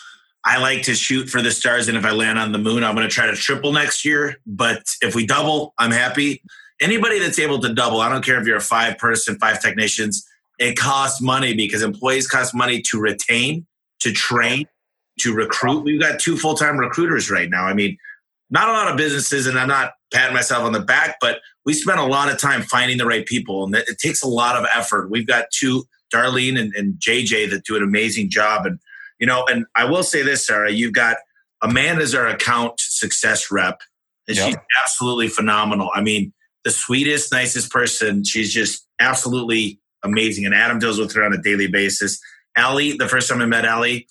I like to shoot for the stars. And if I land on the moon, I'm going to try to triple next year. But if we double, I'm happy. Anybody that's able to double, I don't care if you're a five person, five technicians, it costs money because employees cost money to retain, to train, to recruit. We've got two full time recruiters right now. I mean, not a lot of businesses, and I'm not patting myself on the back, but we spend a lot of time finding the right people, and it takes a lot of effort. We've got two, Darlene and, and JJ, that do an amazing job. And you know, and I will say this, Ara, you've got Amanda's our account success rep, and yep. she's absolutely phenomenal. I mean, the sweetest, nicest person. She's just absolutely amazing. And Adam deals with her on a daily basis. Allie, the first time I met Allie,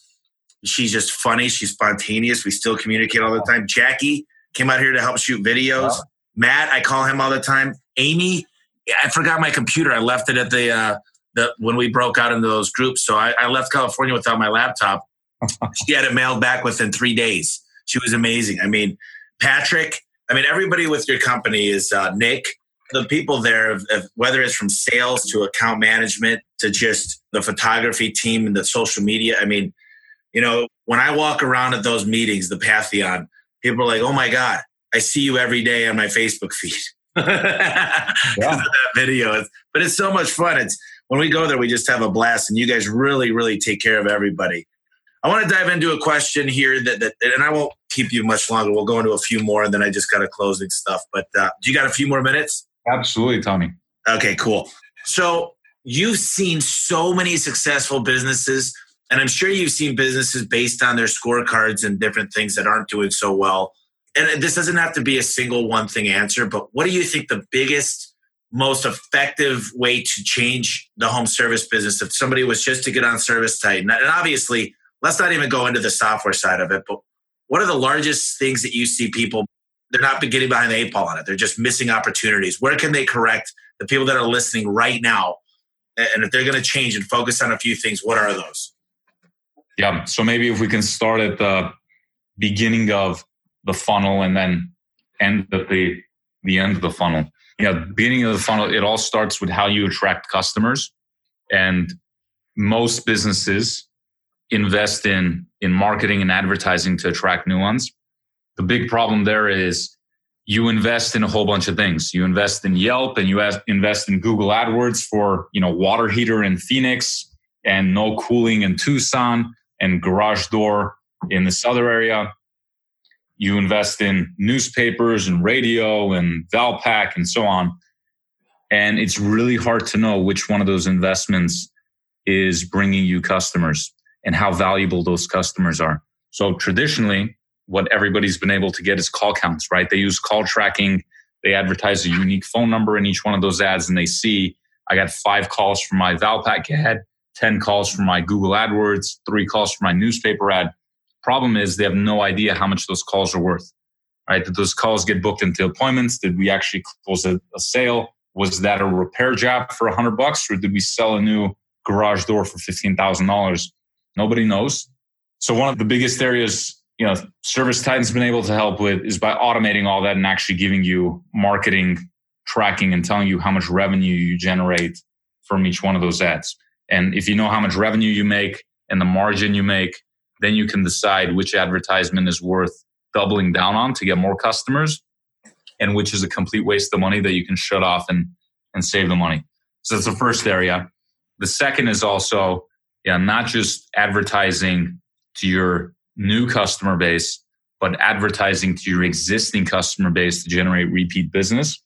she's just funny. She's spontaneous. We still communicate all the time. Jackie came out here to help shoot videos. Wow. Matt, I call him all the time. Amy, I forgot my computer. I left it at the uh, the when we broke out into those groups. So I, I left California without my laptop. she had it mailed back within three days. She was amazing. I mean, Patrick. I mean, everybody with your company is uh, Nick. The people there, whether it's from sales to account management to just the photography team and the social media. I mean, you know, when I walk around at those meetings, the Pantheon, people are like, "Oh my god, I see you every day on my Facebook feed." yeah. that video, but it's so much fun. It's when we go there, we just have a blast, and you guys really, really take care of everybody. I want to dive into a question here that, that and I won't keep you much longer. We'll go into a few more, and then I just got a closing stuff. But uh, do you got a few more minutes? Absolutely, Tommy. Okay, cool. So you've seen so many successful businesses, and I'm sure you've seen businesses based on their scorecards and different things that aren't doing so well. And this doesn't have to be a single one thing answer, but what do you think the biggest most effective way to change the home service business if somebody was just to get on ServiceTitan? And obviously, let's not even go into the software side of it, but what are the largest things that you see people? They're not getting behind the eight ball on it. They're just missing opportunities. Where can they correct the people that are listening right now? And if they're going to change and focus on a few things, what are those? Yeah. So maybe if we can start at the beginning of the funnel and then end at the the end of the funnel Yeah, beginning of the funnel, it all starts with how you attract customers. And most businesses invest in, in marketing and advertising to attract new ones. The big problem there is you invest in a whole bunch of things. You invest in Yelp and you invest in Google AdWords for, you know, water heater in Phoenix and no cooling in Tucson and garage door in this other area you invest in newspapers and radio and Valpak and so on. And it's really hard to know which one of those investments is bringing you customers and how valuable those customers are. So traditionally, what everybody's been able to get is call counts, right? They use call tracking. They advertise a unique phone number in each one of those ads and they see I got five calls from my Valpak ad, 10 calls from my Google AdWords, three calls from my newspaper ad Problem is they have no idea how much those calls are worth. Right? Did those calls get booked into appointments? Did we actually close a, a sale? Was that a repair job for a hundred bucks, or did we sell a new garage door for fifteen thousand dollars? Nobody knows. So one of the biggest areas you know ServiceTitan's been able to help with is by automating all that and actually giving you marketing tracking and telling you how much revenue you generate from each one of those ads. And if you know how much revenue you make and the margin you make, then you can decide which advertisement is worth doubling down on to get more customers and which is a complete waste of money that you can shut off and, and save the money. So that's the first area. The second is also yeah, not just advertising to your new customer base, but advertising to your existing customer base to generate repeat business.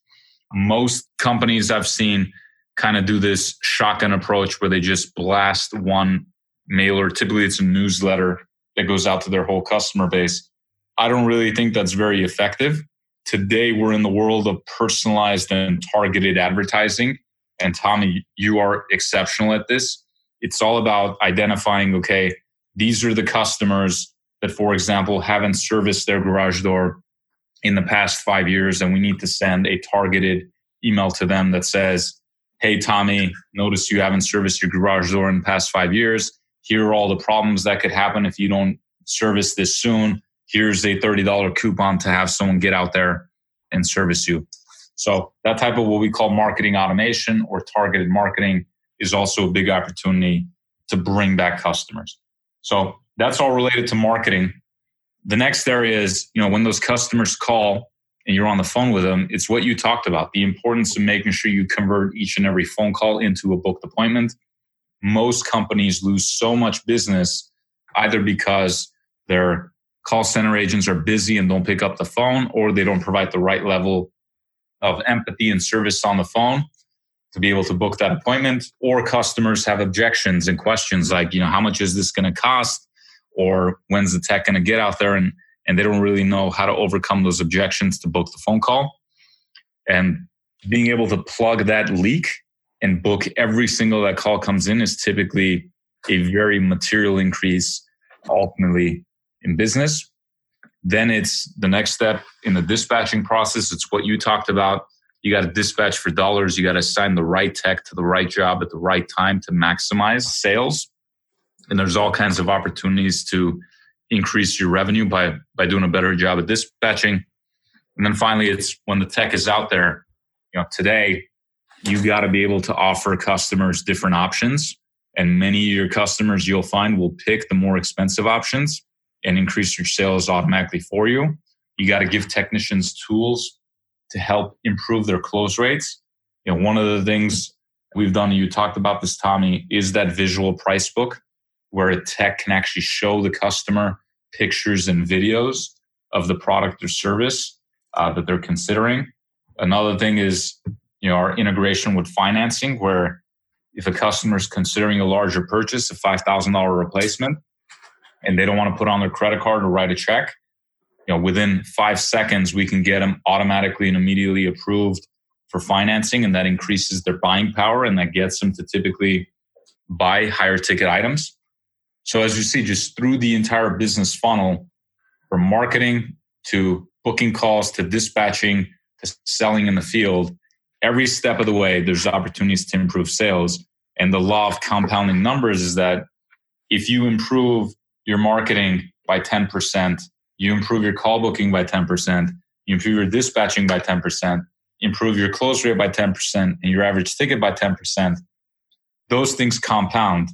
Most companies I've seen kind of do this shotgun approach where they just blast one mailer. Typically, it's a newsletter that goes out to their whole customer base. I don't really think that's very effective. Today, we're in the world of personalized and targeted advertising. And Tommy, you are exceptional at this. It's all about identifying, okay, these are the customers that, for example, haven't serviced their garage door in the past five years. And we need to send a targeted email to them that says, Hey, Tommy, notice you haven't serviced your garage door in the past five years. Here are all the problems that could happen if you don't service this soon. Here's a $30 coupon to have someone get out there and service you. So, that type of what we call marketing automation or targeted marketing is also a big opportunity to bring back customers. So, that's all related to marketing. The next area is, you know, when those customers call and you're on the phone with them, it's what you talked about the importance of making sure you convert each and every phone call into a booked appointment. Most companies lose so much business either because their call center agents are busy and don't pick up the phone, or they don't provide the right level of empathy and service on the phone to be able to book that appointment, or customers have objections and questions like, you know, how much is this going to cost? Or when's the tech going to get out there? And and they don't really know how to overcome those objections to book the phone call. And being able to plug that leak and book every single that call comes in is typically a very material increase ultimately in business. Then it's the next step in the dispatching process. It's what you talked about. You got to dispatch for dollars. You got to assign the right tech to the right job at the right time to maximize sales. And there's all kinds of opportunities to increase your revenue by by doing a better job at dispatching. And then finally, it's when the tech is out there. You know, today you got to be able to offer customers different options, and many of your customers you'll find will pick the more expensive options and increase your sales automatically for you. You got to give technicians tools to help improve their close rates. You know, one of the things we've done, you talked about this, Tommy, is that visual price book where a tech can actually show the customer pictures and videos of the product or service uh, that they're considering. Another thing is, you know, our integration with financing, where if a customer is considering a larger purchase, a five thousand dollar replacement, and they don't want to put on their credit card or write a check, you know, within five seconds we can get them automatically and immediately approved for financing, and that increases their buying power, and that gets them to typically buy higher ticket items. So as you see, just through the entire business funnel, from marketing to booking calls to dispatching to selling in the field, every step of the way, there's opportunities to improve sales. And the law of compounding numbers is that if you improve your marketing by 10%, you improve your call booking by 10%, you improve your dispatching by 10%, improve your close rate by 10%, and your average ticket by 10%, those things compound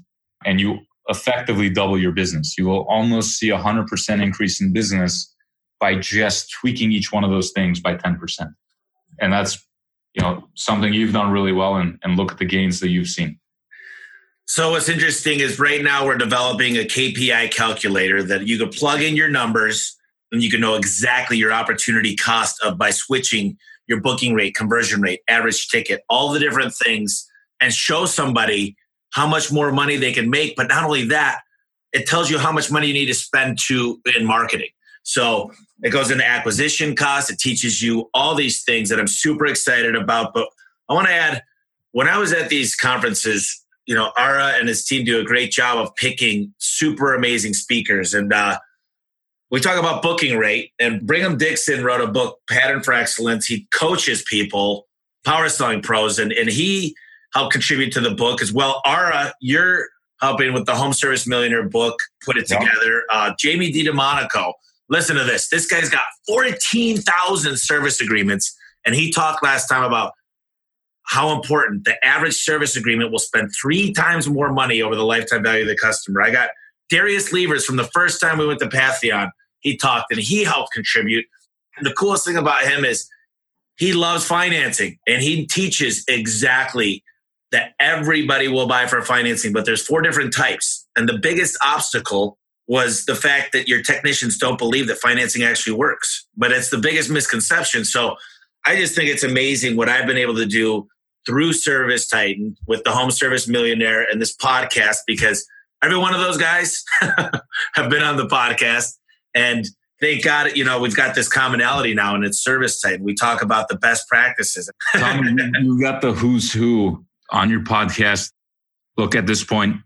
and you effectively double your business. You will almost see a 100% increase in business by just tweaking each one of those things by 10%. And that's, you know, something you've done really well and, and look at the gains that you've seen. So what's interesting is right now we're developing a KPI calculator that you can plug in your numbers and you can know exactly your opportunity cost of by switching your booking rate, conversion rate, average ticket, all the different things and show somebody how much more money they can make. But not only that, it tells you how much money you need to spend to in marketing. So it goes into acquisition costs. It teaches you all these things that I'm super excited about. But I want to add, when I was at these conferences, you know, Ara and his team do a great job of picking super amazing speakers. And uh, we talk about booking rate. And Brigham Dixon wrote a book, Pattern for Excellence. He coaches people, power selling pros, and and he help contribute to the book as well. Ara, you're helping with the Home Service Millionaire book, put it together. Uh, Jamie DiDomenico, listen to this. This guy's got 14,000 service agreements. And he talked last time about how important the average service agreement will spend three times more money over the lifetime value of the customer. I got Darius Levers from the first time we went to Pantheon. He talked and he helped contribute. And the coolest thing about him is he loves financing and he teaches exactly that everybody will buy for financing, but there's four different types. And the biggest obstacle was the fact that your technicians don't believe that financing actually works. But it's the biggest misconception. So I just think it's amazing what I've been able to do through ServiceTitan with the Home Service Millionaire and this podcast because every one of those guys have been on the podcast and thank God, you know, we've got this commonality now and it's ServiceTitan. We talk about the best practices. Tom, you got the who's who on your podcast. Look, at this point,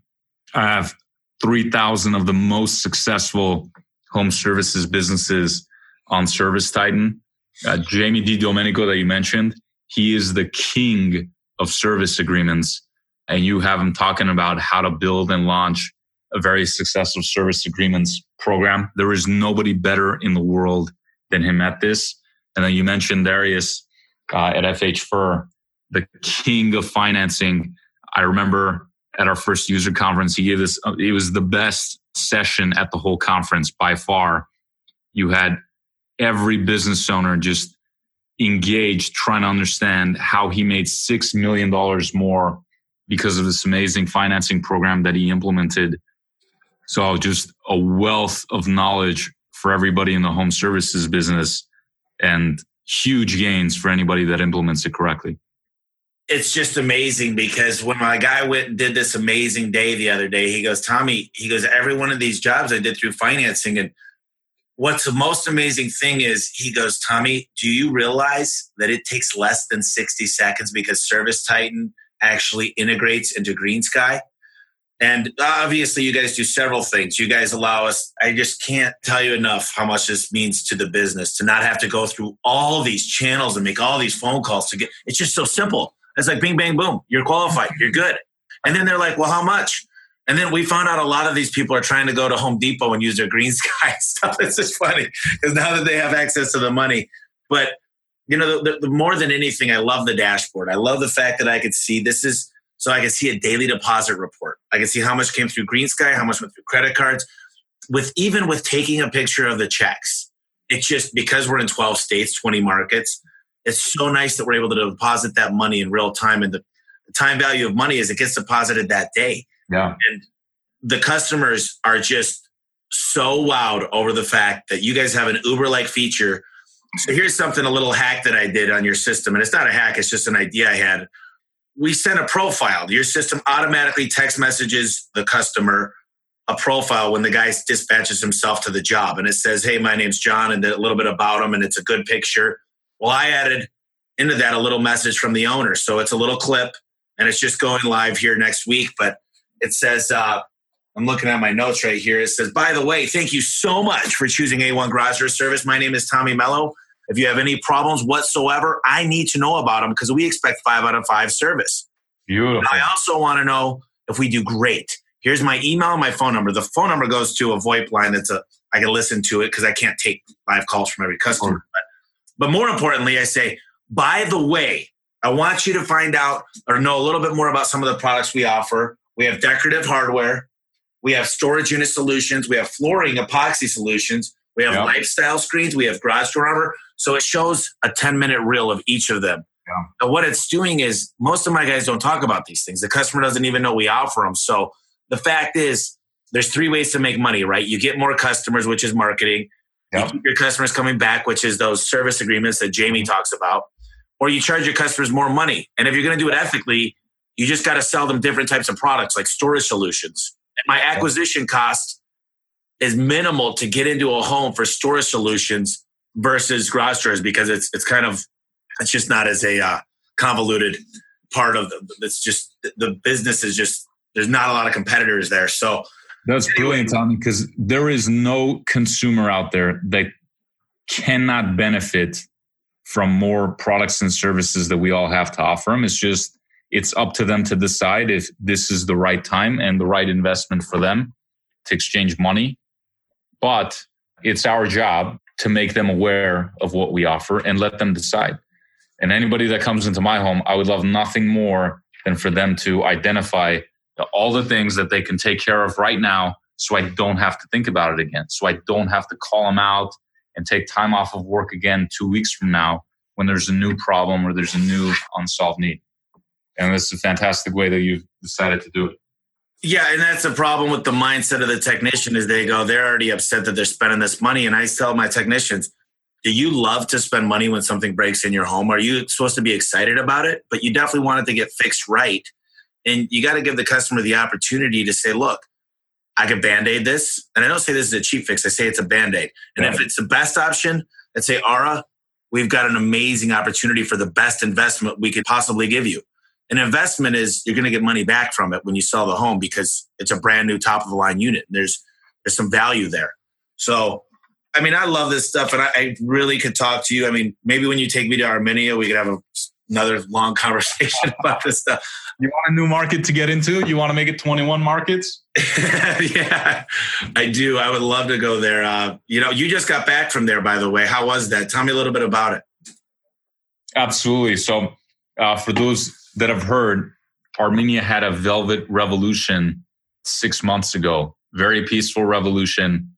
I have 3,000 of the most successful home services businesses on ServiceTitan. Uh, Jamie Di Domenico that you mentioned, he is the king of service agreements. And you have him talking about how to build and launch a very successful service agreements program. There is nobody better in the world than him at this. And then you mentioned Darius uh, at FH Furr, the king of financing. I remember at our first user conference, he gave us, uh, it was the best session at the whole conference by far. You had every business owner just engaged trying to understand how he made $6 million more because of this amazing financing program that he implemented. So just a wealth of knowledge for everybody in the home services business and huge gains for anybody that implements it correctly. It's just amazing because when my guy went and did this amazing day the other day, he goes, Tommy, he goes, every one of these jobs I did through financing and what's the most amazing thing is he goes, Tommy, do you realize that it takes less than 60 seconds because ServiceTitan actually integrates into GreenSky? And obviously, you guys do several things. You guys allow us, I just can't tell you enough how much this means to the business to not have to go through all these channels and make all these phone calls to get it's just so simple. It's like bing, bang, boom, you're qualified, you're good. And then they're like, well, how much? And then we found out a lot of these people are trying to go to Home Depot and use their green sky stuff. It's just funny because now that they have access to the money. But, you know, the, the, more than anything, I love the dashboard. I love the fact that I could see this is so I can see a daily deposit report. I can see how much came through GreenSky, how much went through credit cards. With even with taking a picture of the checks, it's just because we're in 12 states, 20 markets, it's so nice that we're able to deposit that money in real time. And the, time value of money is it gets deposited that day. Yeah. And the customers are just so wowed over the fact that you guys have an Uber like feature. So here's something, a little hack that I did on your system. And it's not a hack, it's just an idea I had. We sent a profile. Your system automatically text messages the customer a profile when the guy dispatches himself to the job. And it says, Hey, my name's John, and a little bit about him, and it's a good picture. Well, I added into that a little message from the owner. So it's a little clip, and it's just going live here next week. But it says, uh, I'm looking at my notes right here. It says, by the way, thank you so much for choosing A1 Garage Service. My name is Tommy Mello. If you have any problems whatsoever, I need to know about them because we expect five out of five service. Beautiful. I also want to know if we do great. Here's my email and my phone number. The phone number goes to a VoIP line that's a I can listen to it because I can't take live calls from every customer. But, but more importantly, I say, by the way, I want you to find out or know a little bit more about some of the products we offer. We have decorative hardware. We have storage unit solutions. We have flooring epoxy solutions. We have yep. lifestyle screens. We have garage door armor. So it shows a 10 minute reel of each of them. Yeah. But what it's doing is most of my guys don't talk about these things. The customer doesn't even know we offer them. So the fact is, there's three ways to make money, right? You get more customers, which is marketing. Yep. You keep your customers coming back, which is those service agreements that Jamie talks about. Or you charge your customers more money. And if you're going to do it ethically, you just got to sell them different types of products like storage solutions my acquisition cost is minimal to get into a home for storage solutions versus garage doors because it's it's kind of it's just not as a uh, convoluted part of the, it's just the business is just there's not a lot of competitors there so that's brilliant tommy because there is no consumer out there that cannot benefit from more products and services that we all have to offer them it's just it's up to them to decide if this is the right time and the right investment for them to exchange money. But it's our job to make them aware of what we offer and let them decide. And anybody that comes into my home, I would love nothing more than for them to identify all the things that they can take care of right now so I don't have to think about it again. So I don't have to call them out and take time off of work again two weeks from now when there's a new problem or there's a new unsolved need and this is a fantastic way that you've decided to do it. Yeah, and that's the problem with the mindset of the technician is they go, they're already upset that they're spending this money. And I tell my technicians, do you love to spend money when something breaks in your home? Are you supposed to be excited about it? But you definitely want it to get fixed right. And you got to give the customer the opportunity to say, look, I could band aid this. And I don't say this is a cheap fix, I say it's a band aid. And right. if it's the best option, I'd say, Ara, we've got an amazing opportunity for the best investment we could possibly give you. An investment is you're going to get money back from it when you sell the home because it's a brand new top of the line unit. There's there's some value there. So, I mean, I love this stuff, and I, I really could talk to you. I mean, maybe when you take me to Armenia, we could have a, another long conversation about this stuff. You want a new market to get into? You want to make it 21 markets? yeah, I do. I would love to go there. Uh, you know, you just got back from there, by the way. How was that? Tell me a little bit about it. Absolutely. So, uh, for those that have heard, Armenia had a velvet revolution six months ago. Very peaceful revolution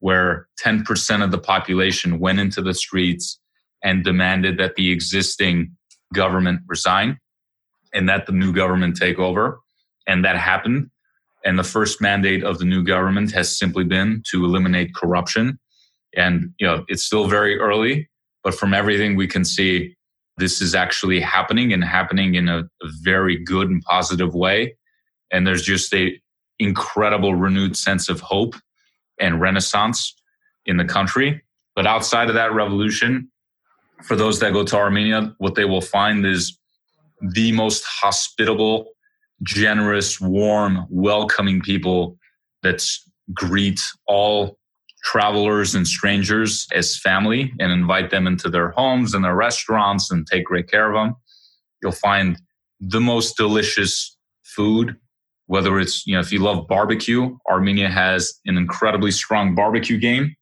where 10% of the population went into the streets and demanded that the existing government resign and that the new government take over. And that happened. And the first mandate of the new government has simply been to eliminate corruption. And, you know, it's still very early, but from everything we can see, this is actually happening and happening in a, very good and positive way. And there's just a incredible renewed sense of hope and renaissance in the country. But outside of that revolution, for those that go to Armenia, what they will find is the most hospitable, generous, warm, welcoming people that greet all travelers and strangers as family and invite them into their homes and their restaurants and take great care of them. You'll find the most delicious food, whether it's, you know, if you love barbecue, Armenia has an incredibly strong barbecue game.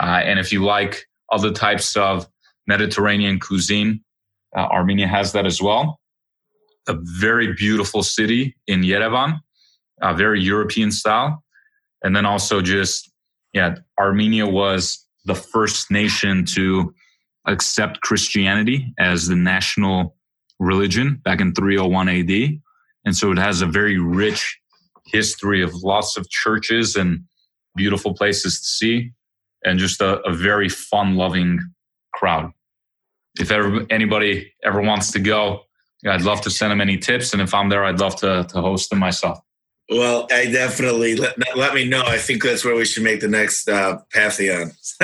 Uh, and if you like other types of Mediterranean cuisine, uh, Armenia has that as well a very beautiful city in Yerevan, a very European style. And then also just, yeah, Armenia was the first nation to accept Christianity as the national religion back in 301 AD. And so it has a very rich history of lots of churches and beautiful places to see and just a, a very fun loving crowd. If ever anybody ever wants to go, I'd love to send them any tips, and if I'm there, I'd love to to host them myself. Well, I definitely let, let me know. I think that's where we should make the next uh, Pantheon.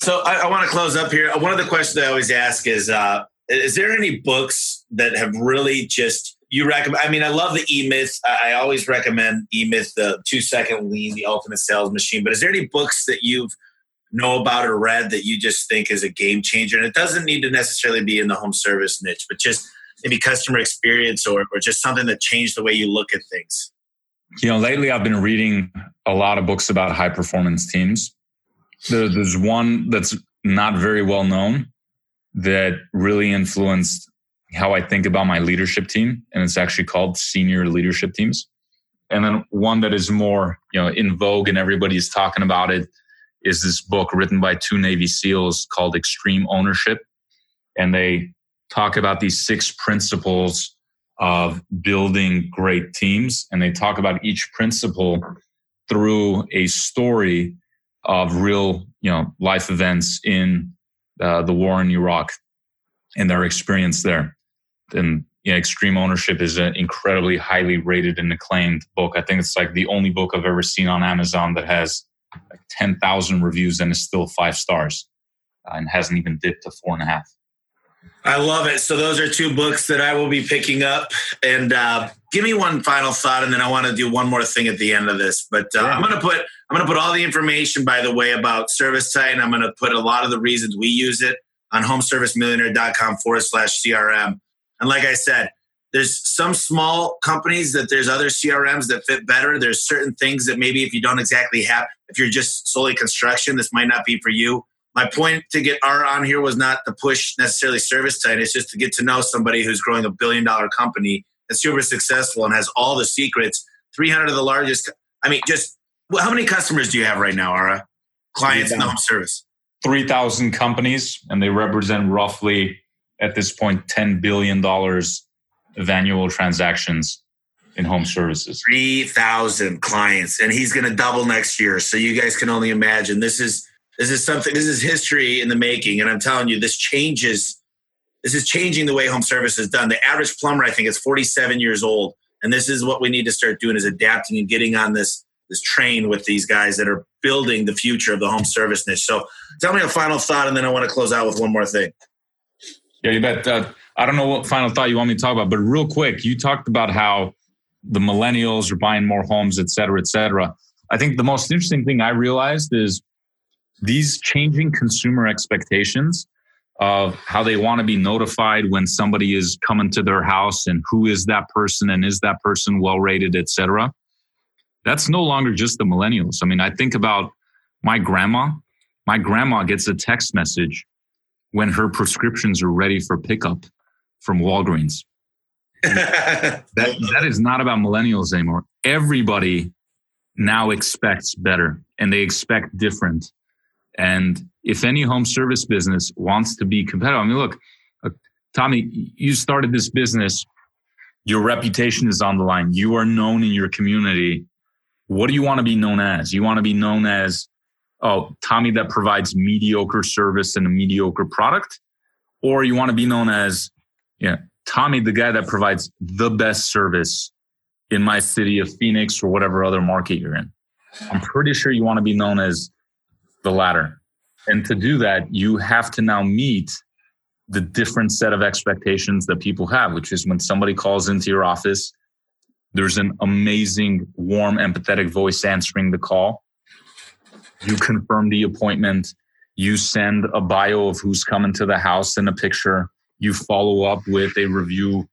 so I, I want to close up here. One of the questions I always ask is: uh, Is there any books that have really just you recommend? I mean, I love the E Myth. I, I always recommend E Myth, the two second lean, the ultimate sales machine. But is there any books that you've know about or read that you just think is a game changer? And it doesn't need to necessarily be in the home service niche, but just maybe customer experience or, or just something that changed the way you look at things. You know, lately I've been reading a lot of books about high performance teams. There, there's one that's not very well known that really influenced how I think about my leadership team, and it's actually called Senior Leadership Teams. And then one that is more, you know, in vogue and everybody's talking about it is this book written by two Navy SEALs called Extreme Ownership. And they talk about these six principles of building great teams. And they talk about each principle through a story of real, you know, life events in uh, the war in Iraq and their experience there. And you know, Extreme Ownership is an incredibly highly rated and acclaimed book. I think it's like the only book I've ever seen on Amazon that has like 10,000 reviews and is still five stars uh, and hasn't even dipped to four and a half. I love it. So those are two books that I will be picking up. And uh, give me one final thought, and then I want to do one more thing at the end of this. But uh, I'm going to put I'm to put all the information, by the way, about Service ServiceTitan. I'm going to put a lot of the reasons we use it on HomeServiceMillionaire.com forward slash CRM. And like I said, there's some small companies that there's other CRMs that fit better. There's certain things that maybe if you don't exactly have, if you're just solely construction, this might not be for you. My point to get Ara on here was not to push necessarily service ServiceTitan. It's just to get to know somebody who's growing a billion dollar company that's super successful and has all the secrets. 300 of the largest. I mean, just how many customers do you have right now, Ara? Clients in the home service? 3,000 companies, and they represent roughly at this point $10 billion of annual transactions in home services. 3,000 clients, and he's going to double next year. So you guys can only imagine this is This is something. This is history in the making, and I'm telling you, this changes. This is changing the way home service is done. The average plumber, I think, is 47 years old, and this is what we need to start doing: is adapting and getting on this this train with these guys that are building the future of the home service niche. So, tell me a final thought, and then I want to close out with one more thing. Yeah, you bet. Uh, I don't know what final thought you want me to talk about, but real quick, you talked about how the millennials are buying more homes, et cetera, et cetera. I think the most interesting thing I realized is these changing consumer expectations of how they want to be notified when somebody is coming to their house and who is that person and is that person well rated, et cetera. That's no longer just the millennials. I mean, I think about my grandma. My grandma gets a text message when her prescriptions are ready for pickup from Walgreens. that, that is not about millennials anymore. Everybody now expects better and they expect different. And if any home service business wants to be competitive, I mean, look, uh, Tommy, you started this business. Your reputation is on the line. You are known in your community. What do you want to be known as? You want to be known as, oh, Tommy that provides mediocre service and a mediocre product? Or you want to be known as, yeah, Tommy, the guy that provides the best service in my city of Phoenix or whatever other market you're in. I'm pretty sure you want to be known as the latter. And to do that, you have to now meet the different set of expectations that people have, which is when somebody calls into your office, there's an amazing, warm, empathetic voice answering the call. You confirm the appointment. You send a bio of who's coming to the house and a picture you follow up with a review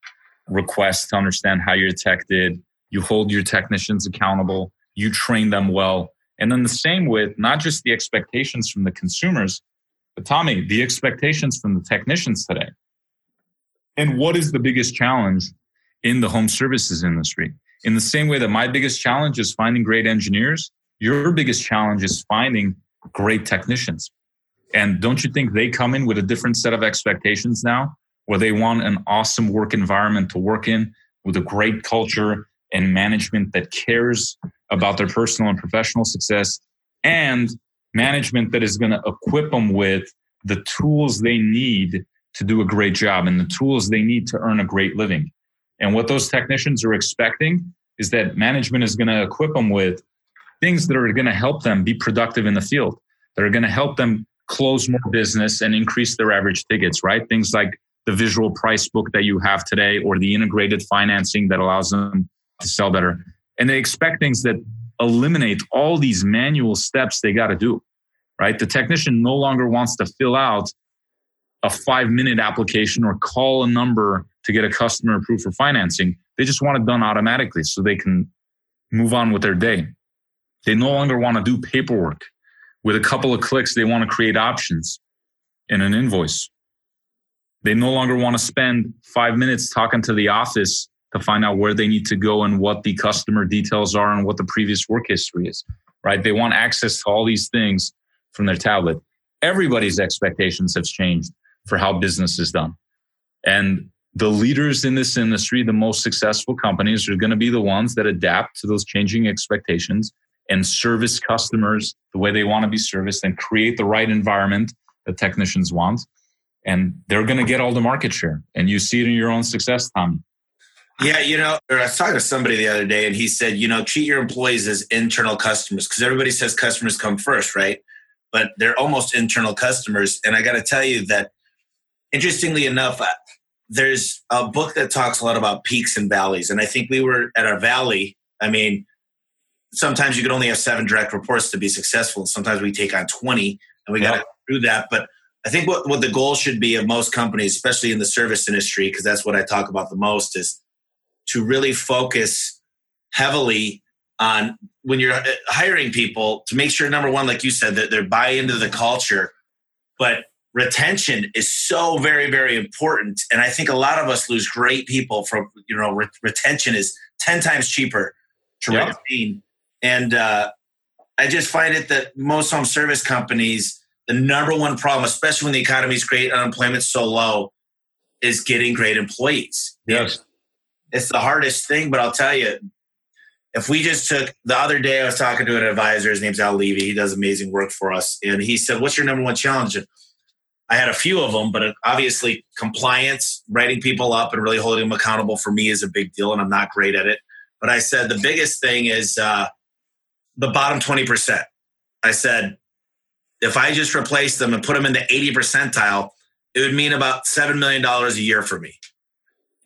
request to understand how your tech did. You hold your technicians accountable. You train them well. And then the same with not just the expectations from the consumers, but Tommy, the expectations from the technicians today. And what is the biggest challenge in the home services industry? In the same way that my biggest challenge is finding great engineers, your biggest challenge is finding great technicians. And don't you think they come in with a different set of expectations now, where they want an awesome work environment to work in with a great culture and management that cares about their personal and professional success and management that is going to equip them with the tools they need to do a great job and the tools they need to earn a great living. And what those technicians are expecting is that management is going to equip them with things that are going to help them be productive in the field, that are going to help them close more business and increase their average tickets, right? Things like the visual price book that you have today or the integrated financing that allows them to sell better. And they expect things that eliminate all these manual steps they got to do, right? The technician no longer wants to fill out a five minute application or call a number to get a customer approved for financing. They just want it done automatically so they can move on with their day. They no longer want to do paperwork with a couple of clicks, they want to create options in an invoice. They no longer want to spend five minutes talking to the office to find out where they need to go and what the customer details are and what the previous work history is, right? They want access to all these things from their tablet. Everybody's expectations have changed for how business is done. And the leaders in this industry, the most successful companies are going to be the ones that adapt to those changing expectations and service customers the way they want to be serviced and create the right environment that technicians want. And they're going to get all the market share. And you see it in your own success, Tom. Yeah, you know, I was talking to somebody the other day and he said, you know, treat your employees as internal customers because everybody says customers come first, right? But they're almost internal customers. And I got to tell you that, interestingly enough, there's a book that talks a lot about peaks and valleys. And I think we were at our valley. I mean, sometimes you can only have seven direct reports to be successful. Sometimes we take on 20 and we got to do that. But I think what, what the goal should be of most companies, especially in the service industry, because that's what I talk about the most, is to really focus heavily on when you're uh, hiring people to make sure, number one, like you said, that they buy into the culture. But retention is so very, very important. And I think a lot of us lose great people from, you know, re- retention is 10 times cheaper to retain and uh, I just find it that most home service companies, the number one problem, especially when the economy is great, unemployment's so low, is getting great employees. Yes. It's the hardest thing, but I'll tell you, if we just took the other day, I was talking to an advisor. His name's Al Levy. He does amazing work for us, and he said, "What's your number one challenge?" I had a few of them, but obviously compliance, writing people up, and really holding them accountable for me is a big deal, and I'm not great at it. But I said the biggest thing is uh, the bottom twenty percent. I said if I just replace them and put them in the eighty percentile, it would mean about seven million dollars a year for me.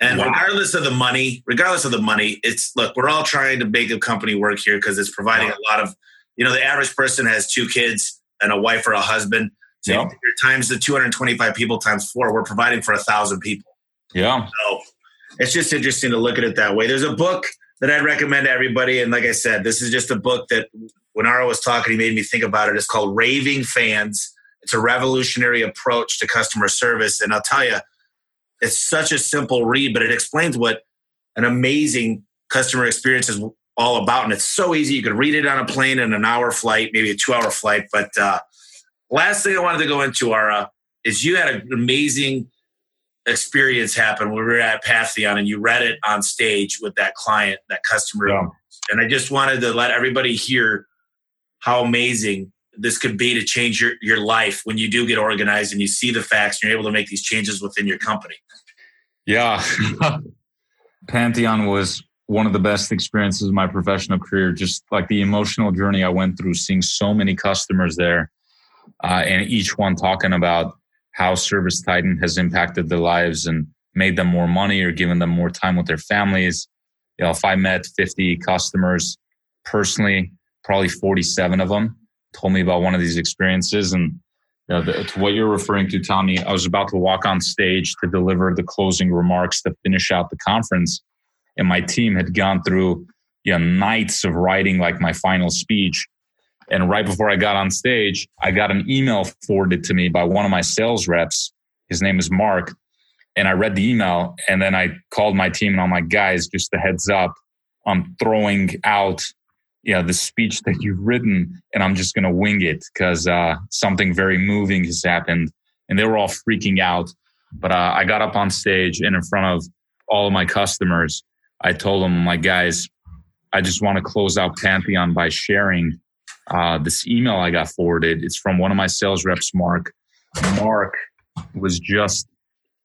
And wow. regardless of the money, regardless of the money, it's look, we're all trying to make a company work here because it's providing wow. a lot of, you know, the average person has two kids and a wife or a husband. So yep. times the 225 people times four, we're providing for a thousand people. Yeah. So it's just interesting to look at it that way. There's a book that I'd recommend to everybody. And like I said, this is just a book that when Ara was talking, he made me think about it. It's called Raving Fans. It's a revolutionary approach to customer service. And I'll tell you, it's such a simple read, but it explains what an amazing customer experience is all about. And it's so easy. You could read it on a plane in an hour flight, maybe a two hour flight. But uh, last thing I wanted to go into, Ara, is you had an amazing experience happened when we were at Pantheon and you read it on stage with that client, that customer. Yeah. And I just wanted to let everybody hear how amazing this could be to change your, your life when you do get organized and you see the facts and you're able to make these changes within your company. Yeah. Pantheon was one of the best experiences of my professional career. Just like the emotional journey I went through, seeing so many customers there, uh, and each one talking about how ServiceTitan has impacted their lives and made them more money or given them more time with their families. You know, if I met 50 customers personally, probably 47 of them told me about one of these experiences. And you know, the, to what you're referring to, Tommy, I was about to walk on stage to deliver the closing remarks to finish out the conference. And my team had gone through you know, nights of writing like my final speech. And right before I got on stage, I got an email forwarded to me by one of my sales reps. His name is Mark. And I read the email and then I called my team and I'm like, guys, just a heads up. I'm throwing out you know the speech that you've written and i'm just going to wing it because uh, something very moving has happened and they were all freaking out but uh, i got up on stage and in front of all of my customers i told them my guys i just want to close out Pantheon by sharing uh, this email i got forwarded it's from one of my sales reps mark mark was just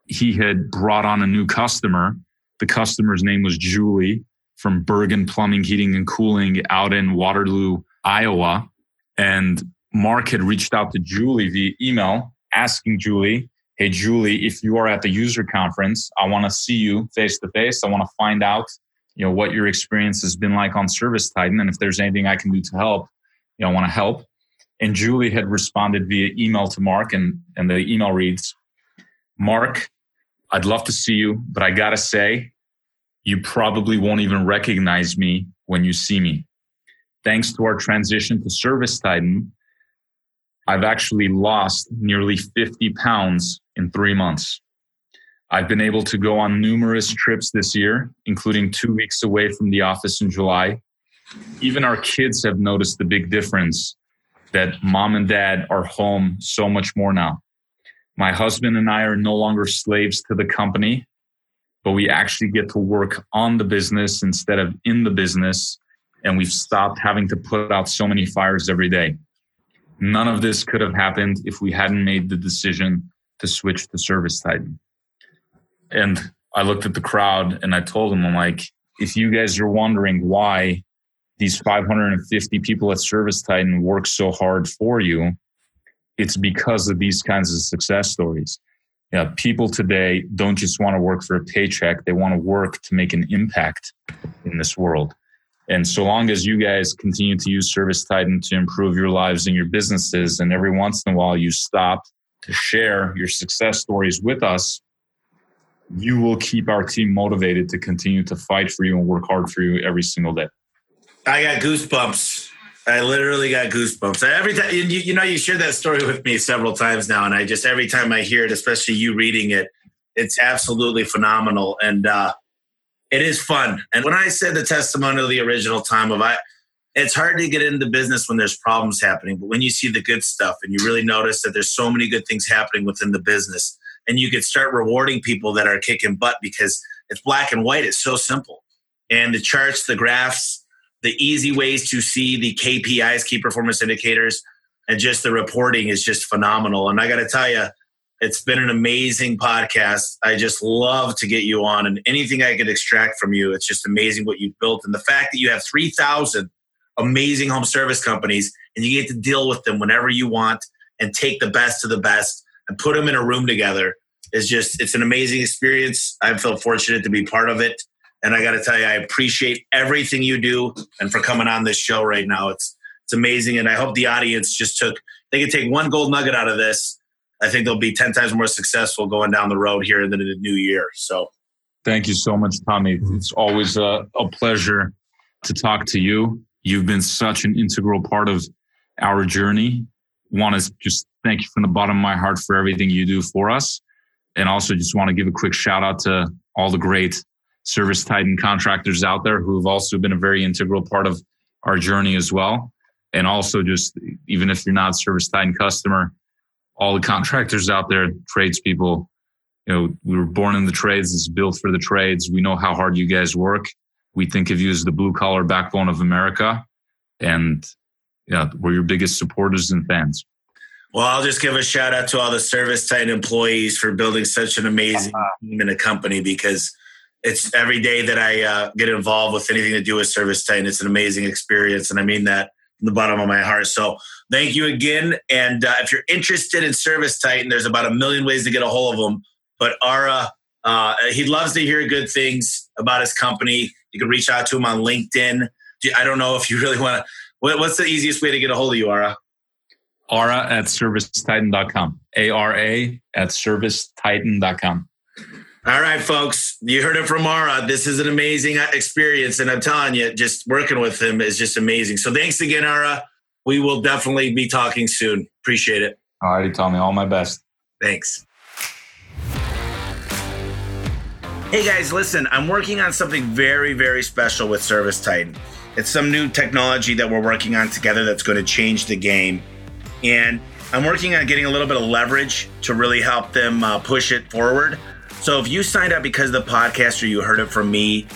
he had brought on a new customer the customer's name was julie from Bergen Plumbing, Heating, and Cooling out in Waterloo, Iowa. And Mark had reached out to Julie via email asking Julie, Hey, Julie, if you are at the user conference, I want to see you face to face. I want to find out, you know, what your experience has been like on ServiceTitan. And if there's anything I can do to help, you know, I want to help. And Julie had responded via email to Mark, and, and the email reads, Mark, I'd love to see you, but I got to say, you probably won't even recognize me when you see me. Thanks to our transition to ServiceTitan, I've actually lost nearly 50 pounds in three months. I've been able to go on numerous trips this year, including two weeks away from the office in July. Even our kids have noticed the big difference that mom and dad are home so much more now. My husband and I are no longer slaves to the company but we actually get to work on the business instead of in the business. And we've stopped having to put out so many fires every day. None of this could have happened if we hadn't made the decision to switch to ServiceTitan. And I looked at the crowd and I told them, I'm like, if you guys are wondering why these 550 people at ServiceTitan work so hard for you, it's because of these kinds of success stories you know, people today don't just want to work for a paycheck. They want to work to make an impact in this world. And so long as you guys continue to use ServiceTitan to improve your lives and your businesses, and every once in a while you stop to share your success stories with us, you will keep our team motivated to continue to fight for you and work hard for you every single day. I got goosebumps I literally got goosebumps every time. You, you know, you shared that story with me several times now, and I just every time I hear it, especially you reading it, it's absolutely phenomenal, and uh, it is fun. And when I said the testimonial, the original time of I, it's hard to get into business when there's problems happening, but when you see the good stuff and you really notice that there's so many good things happening within the business, and you could start rewarding people that are kicking butt because it's black and white. It's so simple, and the charts, the graphs the easy ways to see the KPIs, key performance indicators, and just the reporting is just phenomenal. And I got to tell you, it's been an amazing podcast. I just love to get you on and anything I could extract from you. It's just amazing what you've built. And the fact that you have 3,000 amazing home service companies and you get to deal with them whenever you want and take the best of the best and put them in a room together is just, it's an amazing experience. I feel fortunate to be part of it. And I got to tell you, I appreciate everything you do and for coming on this show right now. It's, it's amazing. And I hope the audience just took, they could take one gold nugget out of this I think they'll be 10 times more successful going down the road here than in the new year. So thank you so much, Tommy. It's always a, a pleasure to talk to you. You've been such an integral part of our journey. Want to just thank you from the bottom of my heart for everything you do for us. And also just want to give a quick shout out to all the great ServiceTitan contractors out there who have also been a very integral part of our journey as well. And also just even if you're not a ServiceTitan customer, all the contractors out there, tradespeople. You know, we were born in the trades. It's built for the trades. We know how hard you guys work. We think of you as the blue collar backbone of America, and yeah, we're your biggest supporters and fans. Well, I'll just give a shout out to all the ServiceTitan employees for building such an amazing uh-huh. team in a company because it's every day that I uh, get involved with anything to do with ServiceTitan. It's an amazing experience, and I mean that from the bottom of my heart. So thank you again. And uh, if you're interested in ServiceTitan, there's about a million ways to get a hold of him. But Ara, uh, he loves to hear good things about his company. You can reach out to him on LinkedIn. I don't know if you really want to. what's the easiest way to get a hold of you, Ara? Ara at servicetitan.com. A R A at servicetitan.com. All right, folks, you heard it from Ara. This is an amazing experience. And I'm telling you, just working with him is just amazing. So thanks again, Ara. We will definitely be talking soon. Appreciate it. All righty, Tommy. All my best. Thanks. Hey guys, listen, I'm working on something very, very special with ServiceTitan. It's some new technology that we're working on together that's going to change the game. And I'm working on getting a little bit of leverage to really help them uh, push it forward. So if you signed up because of the podcast or you heard it from me,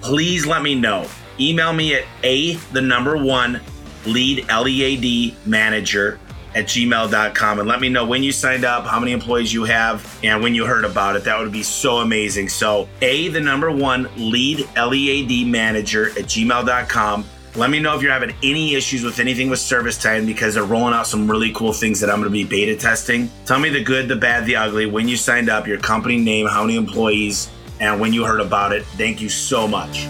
please let me know. Email me at a the number one lead L-E-A-D manager at gmail.com and let me know when you signed up, how many employees you have, and when you heard about it. That would be so amazing. So a the number one lead L-E-A-D manager at gmail.com let me know if you're having any issues with anything with ServiceTitan because they're rolling out some really cool things that I'm going to be beta testing. Tell me the good, the bad, the ugly, when you signed up, your company name, how many employees, and when you heard about it. Thank you so much.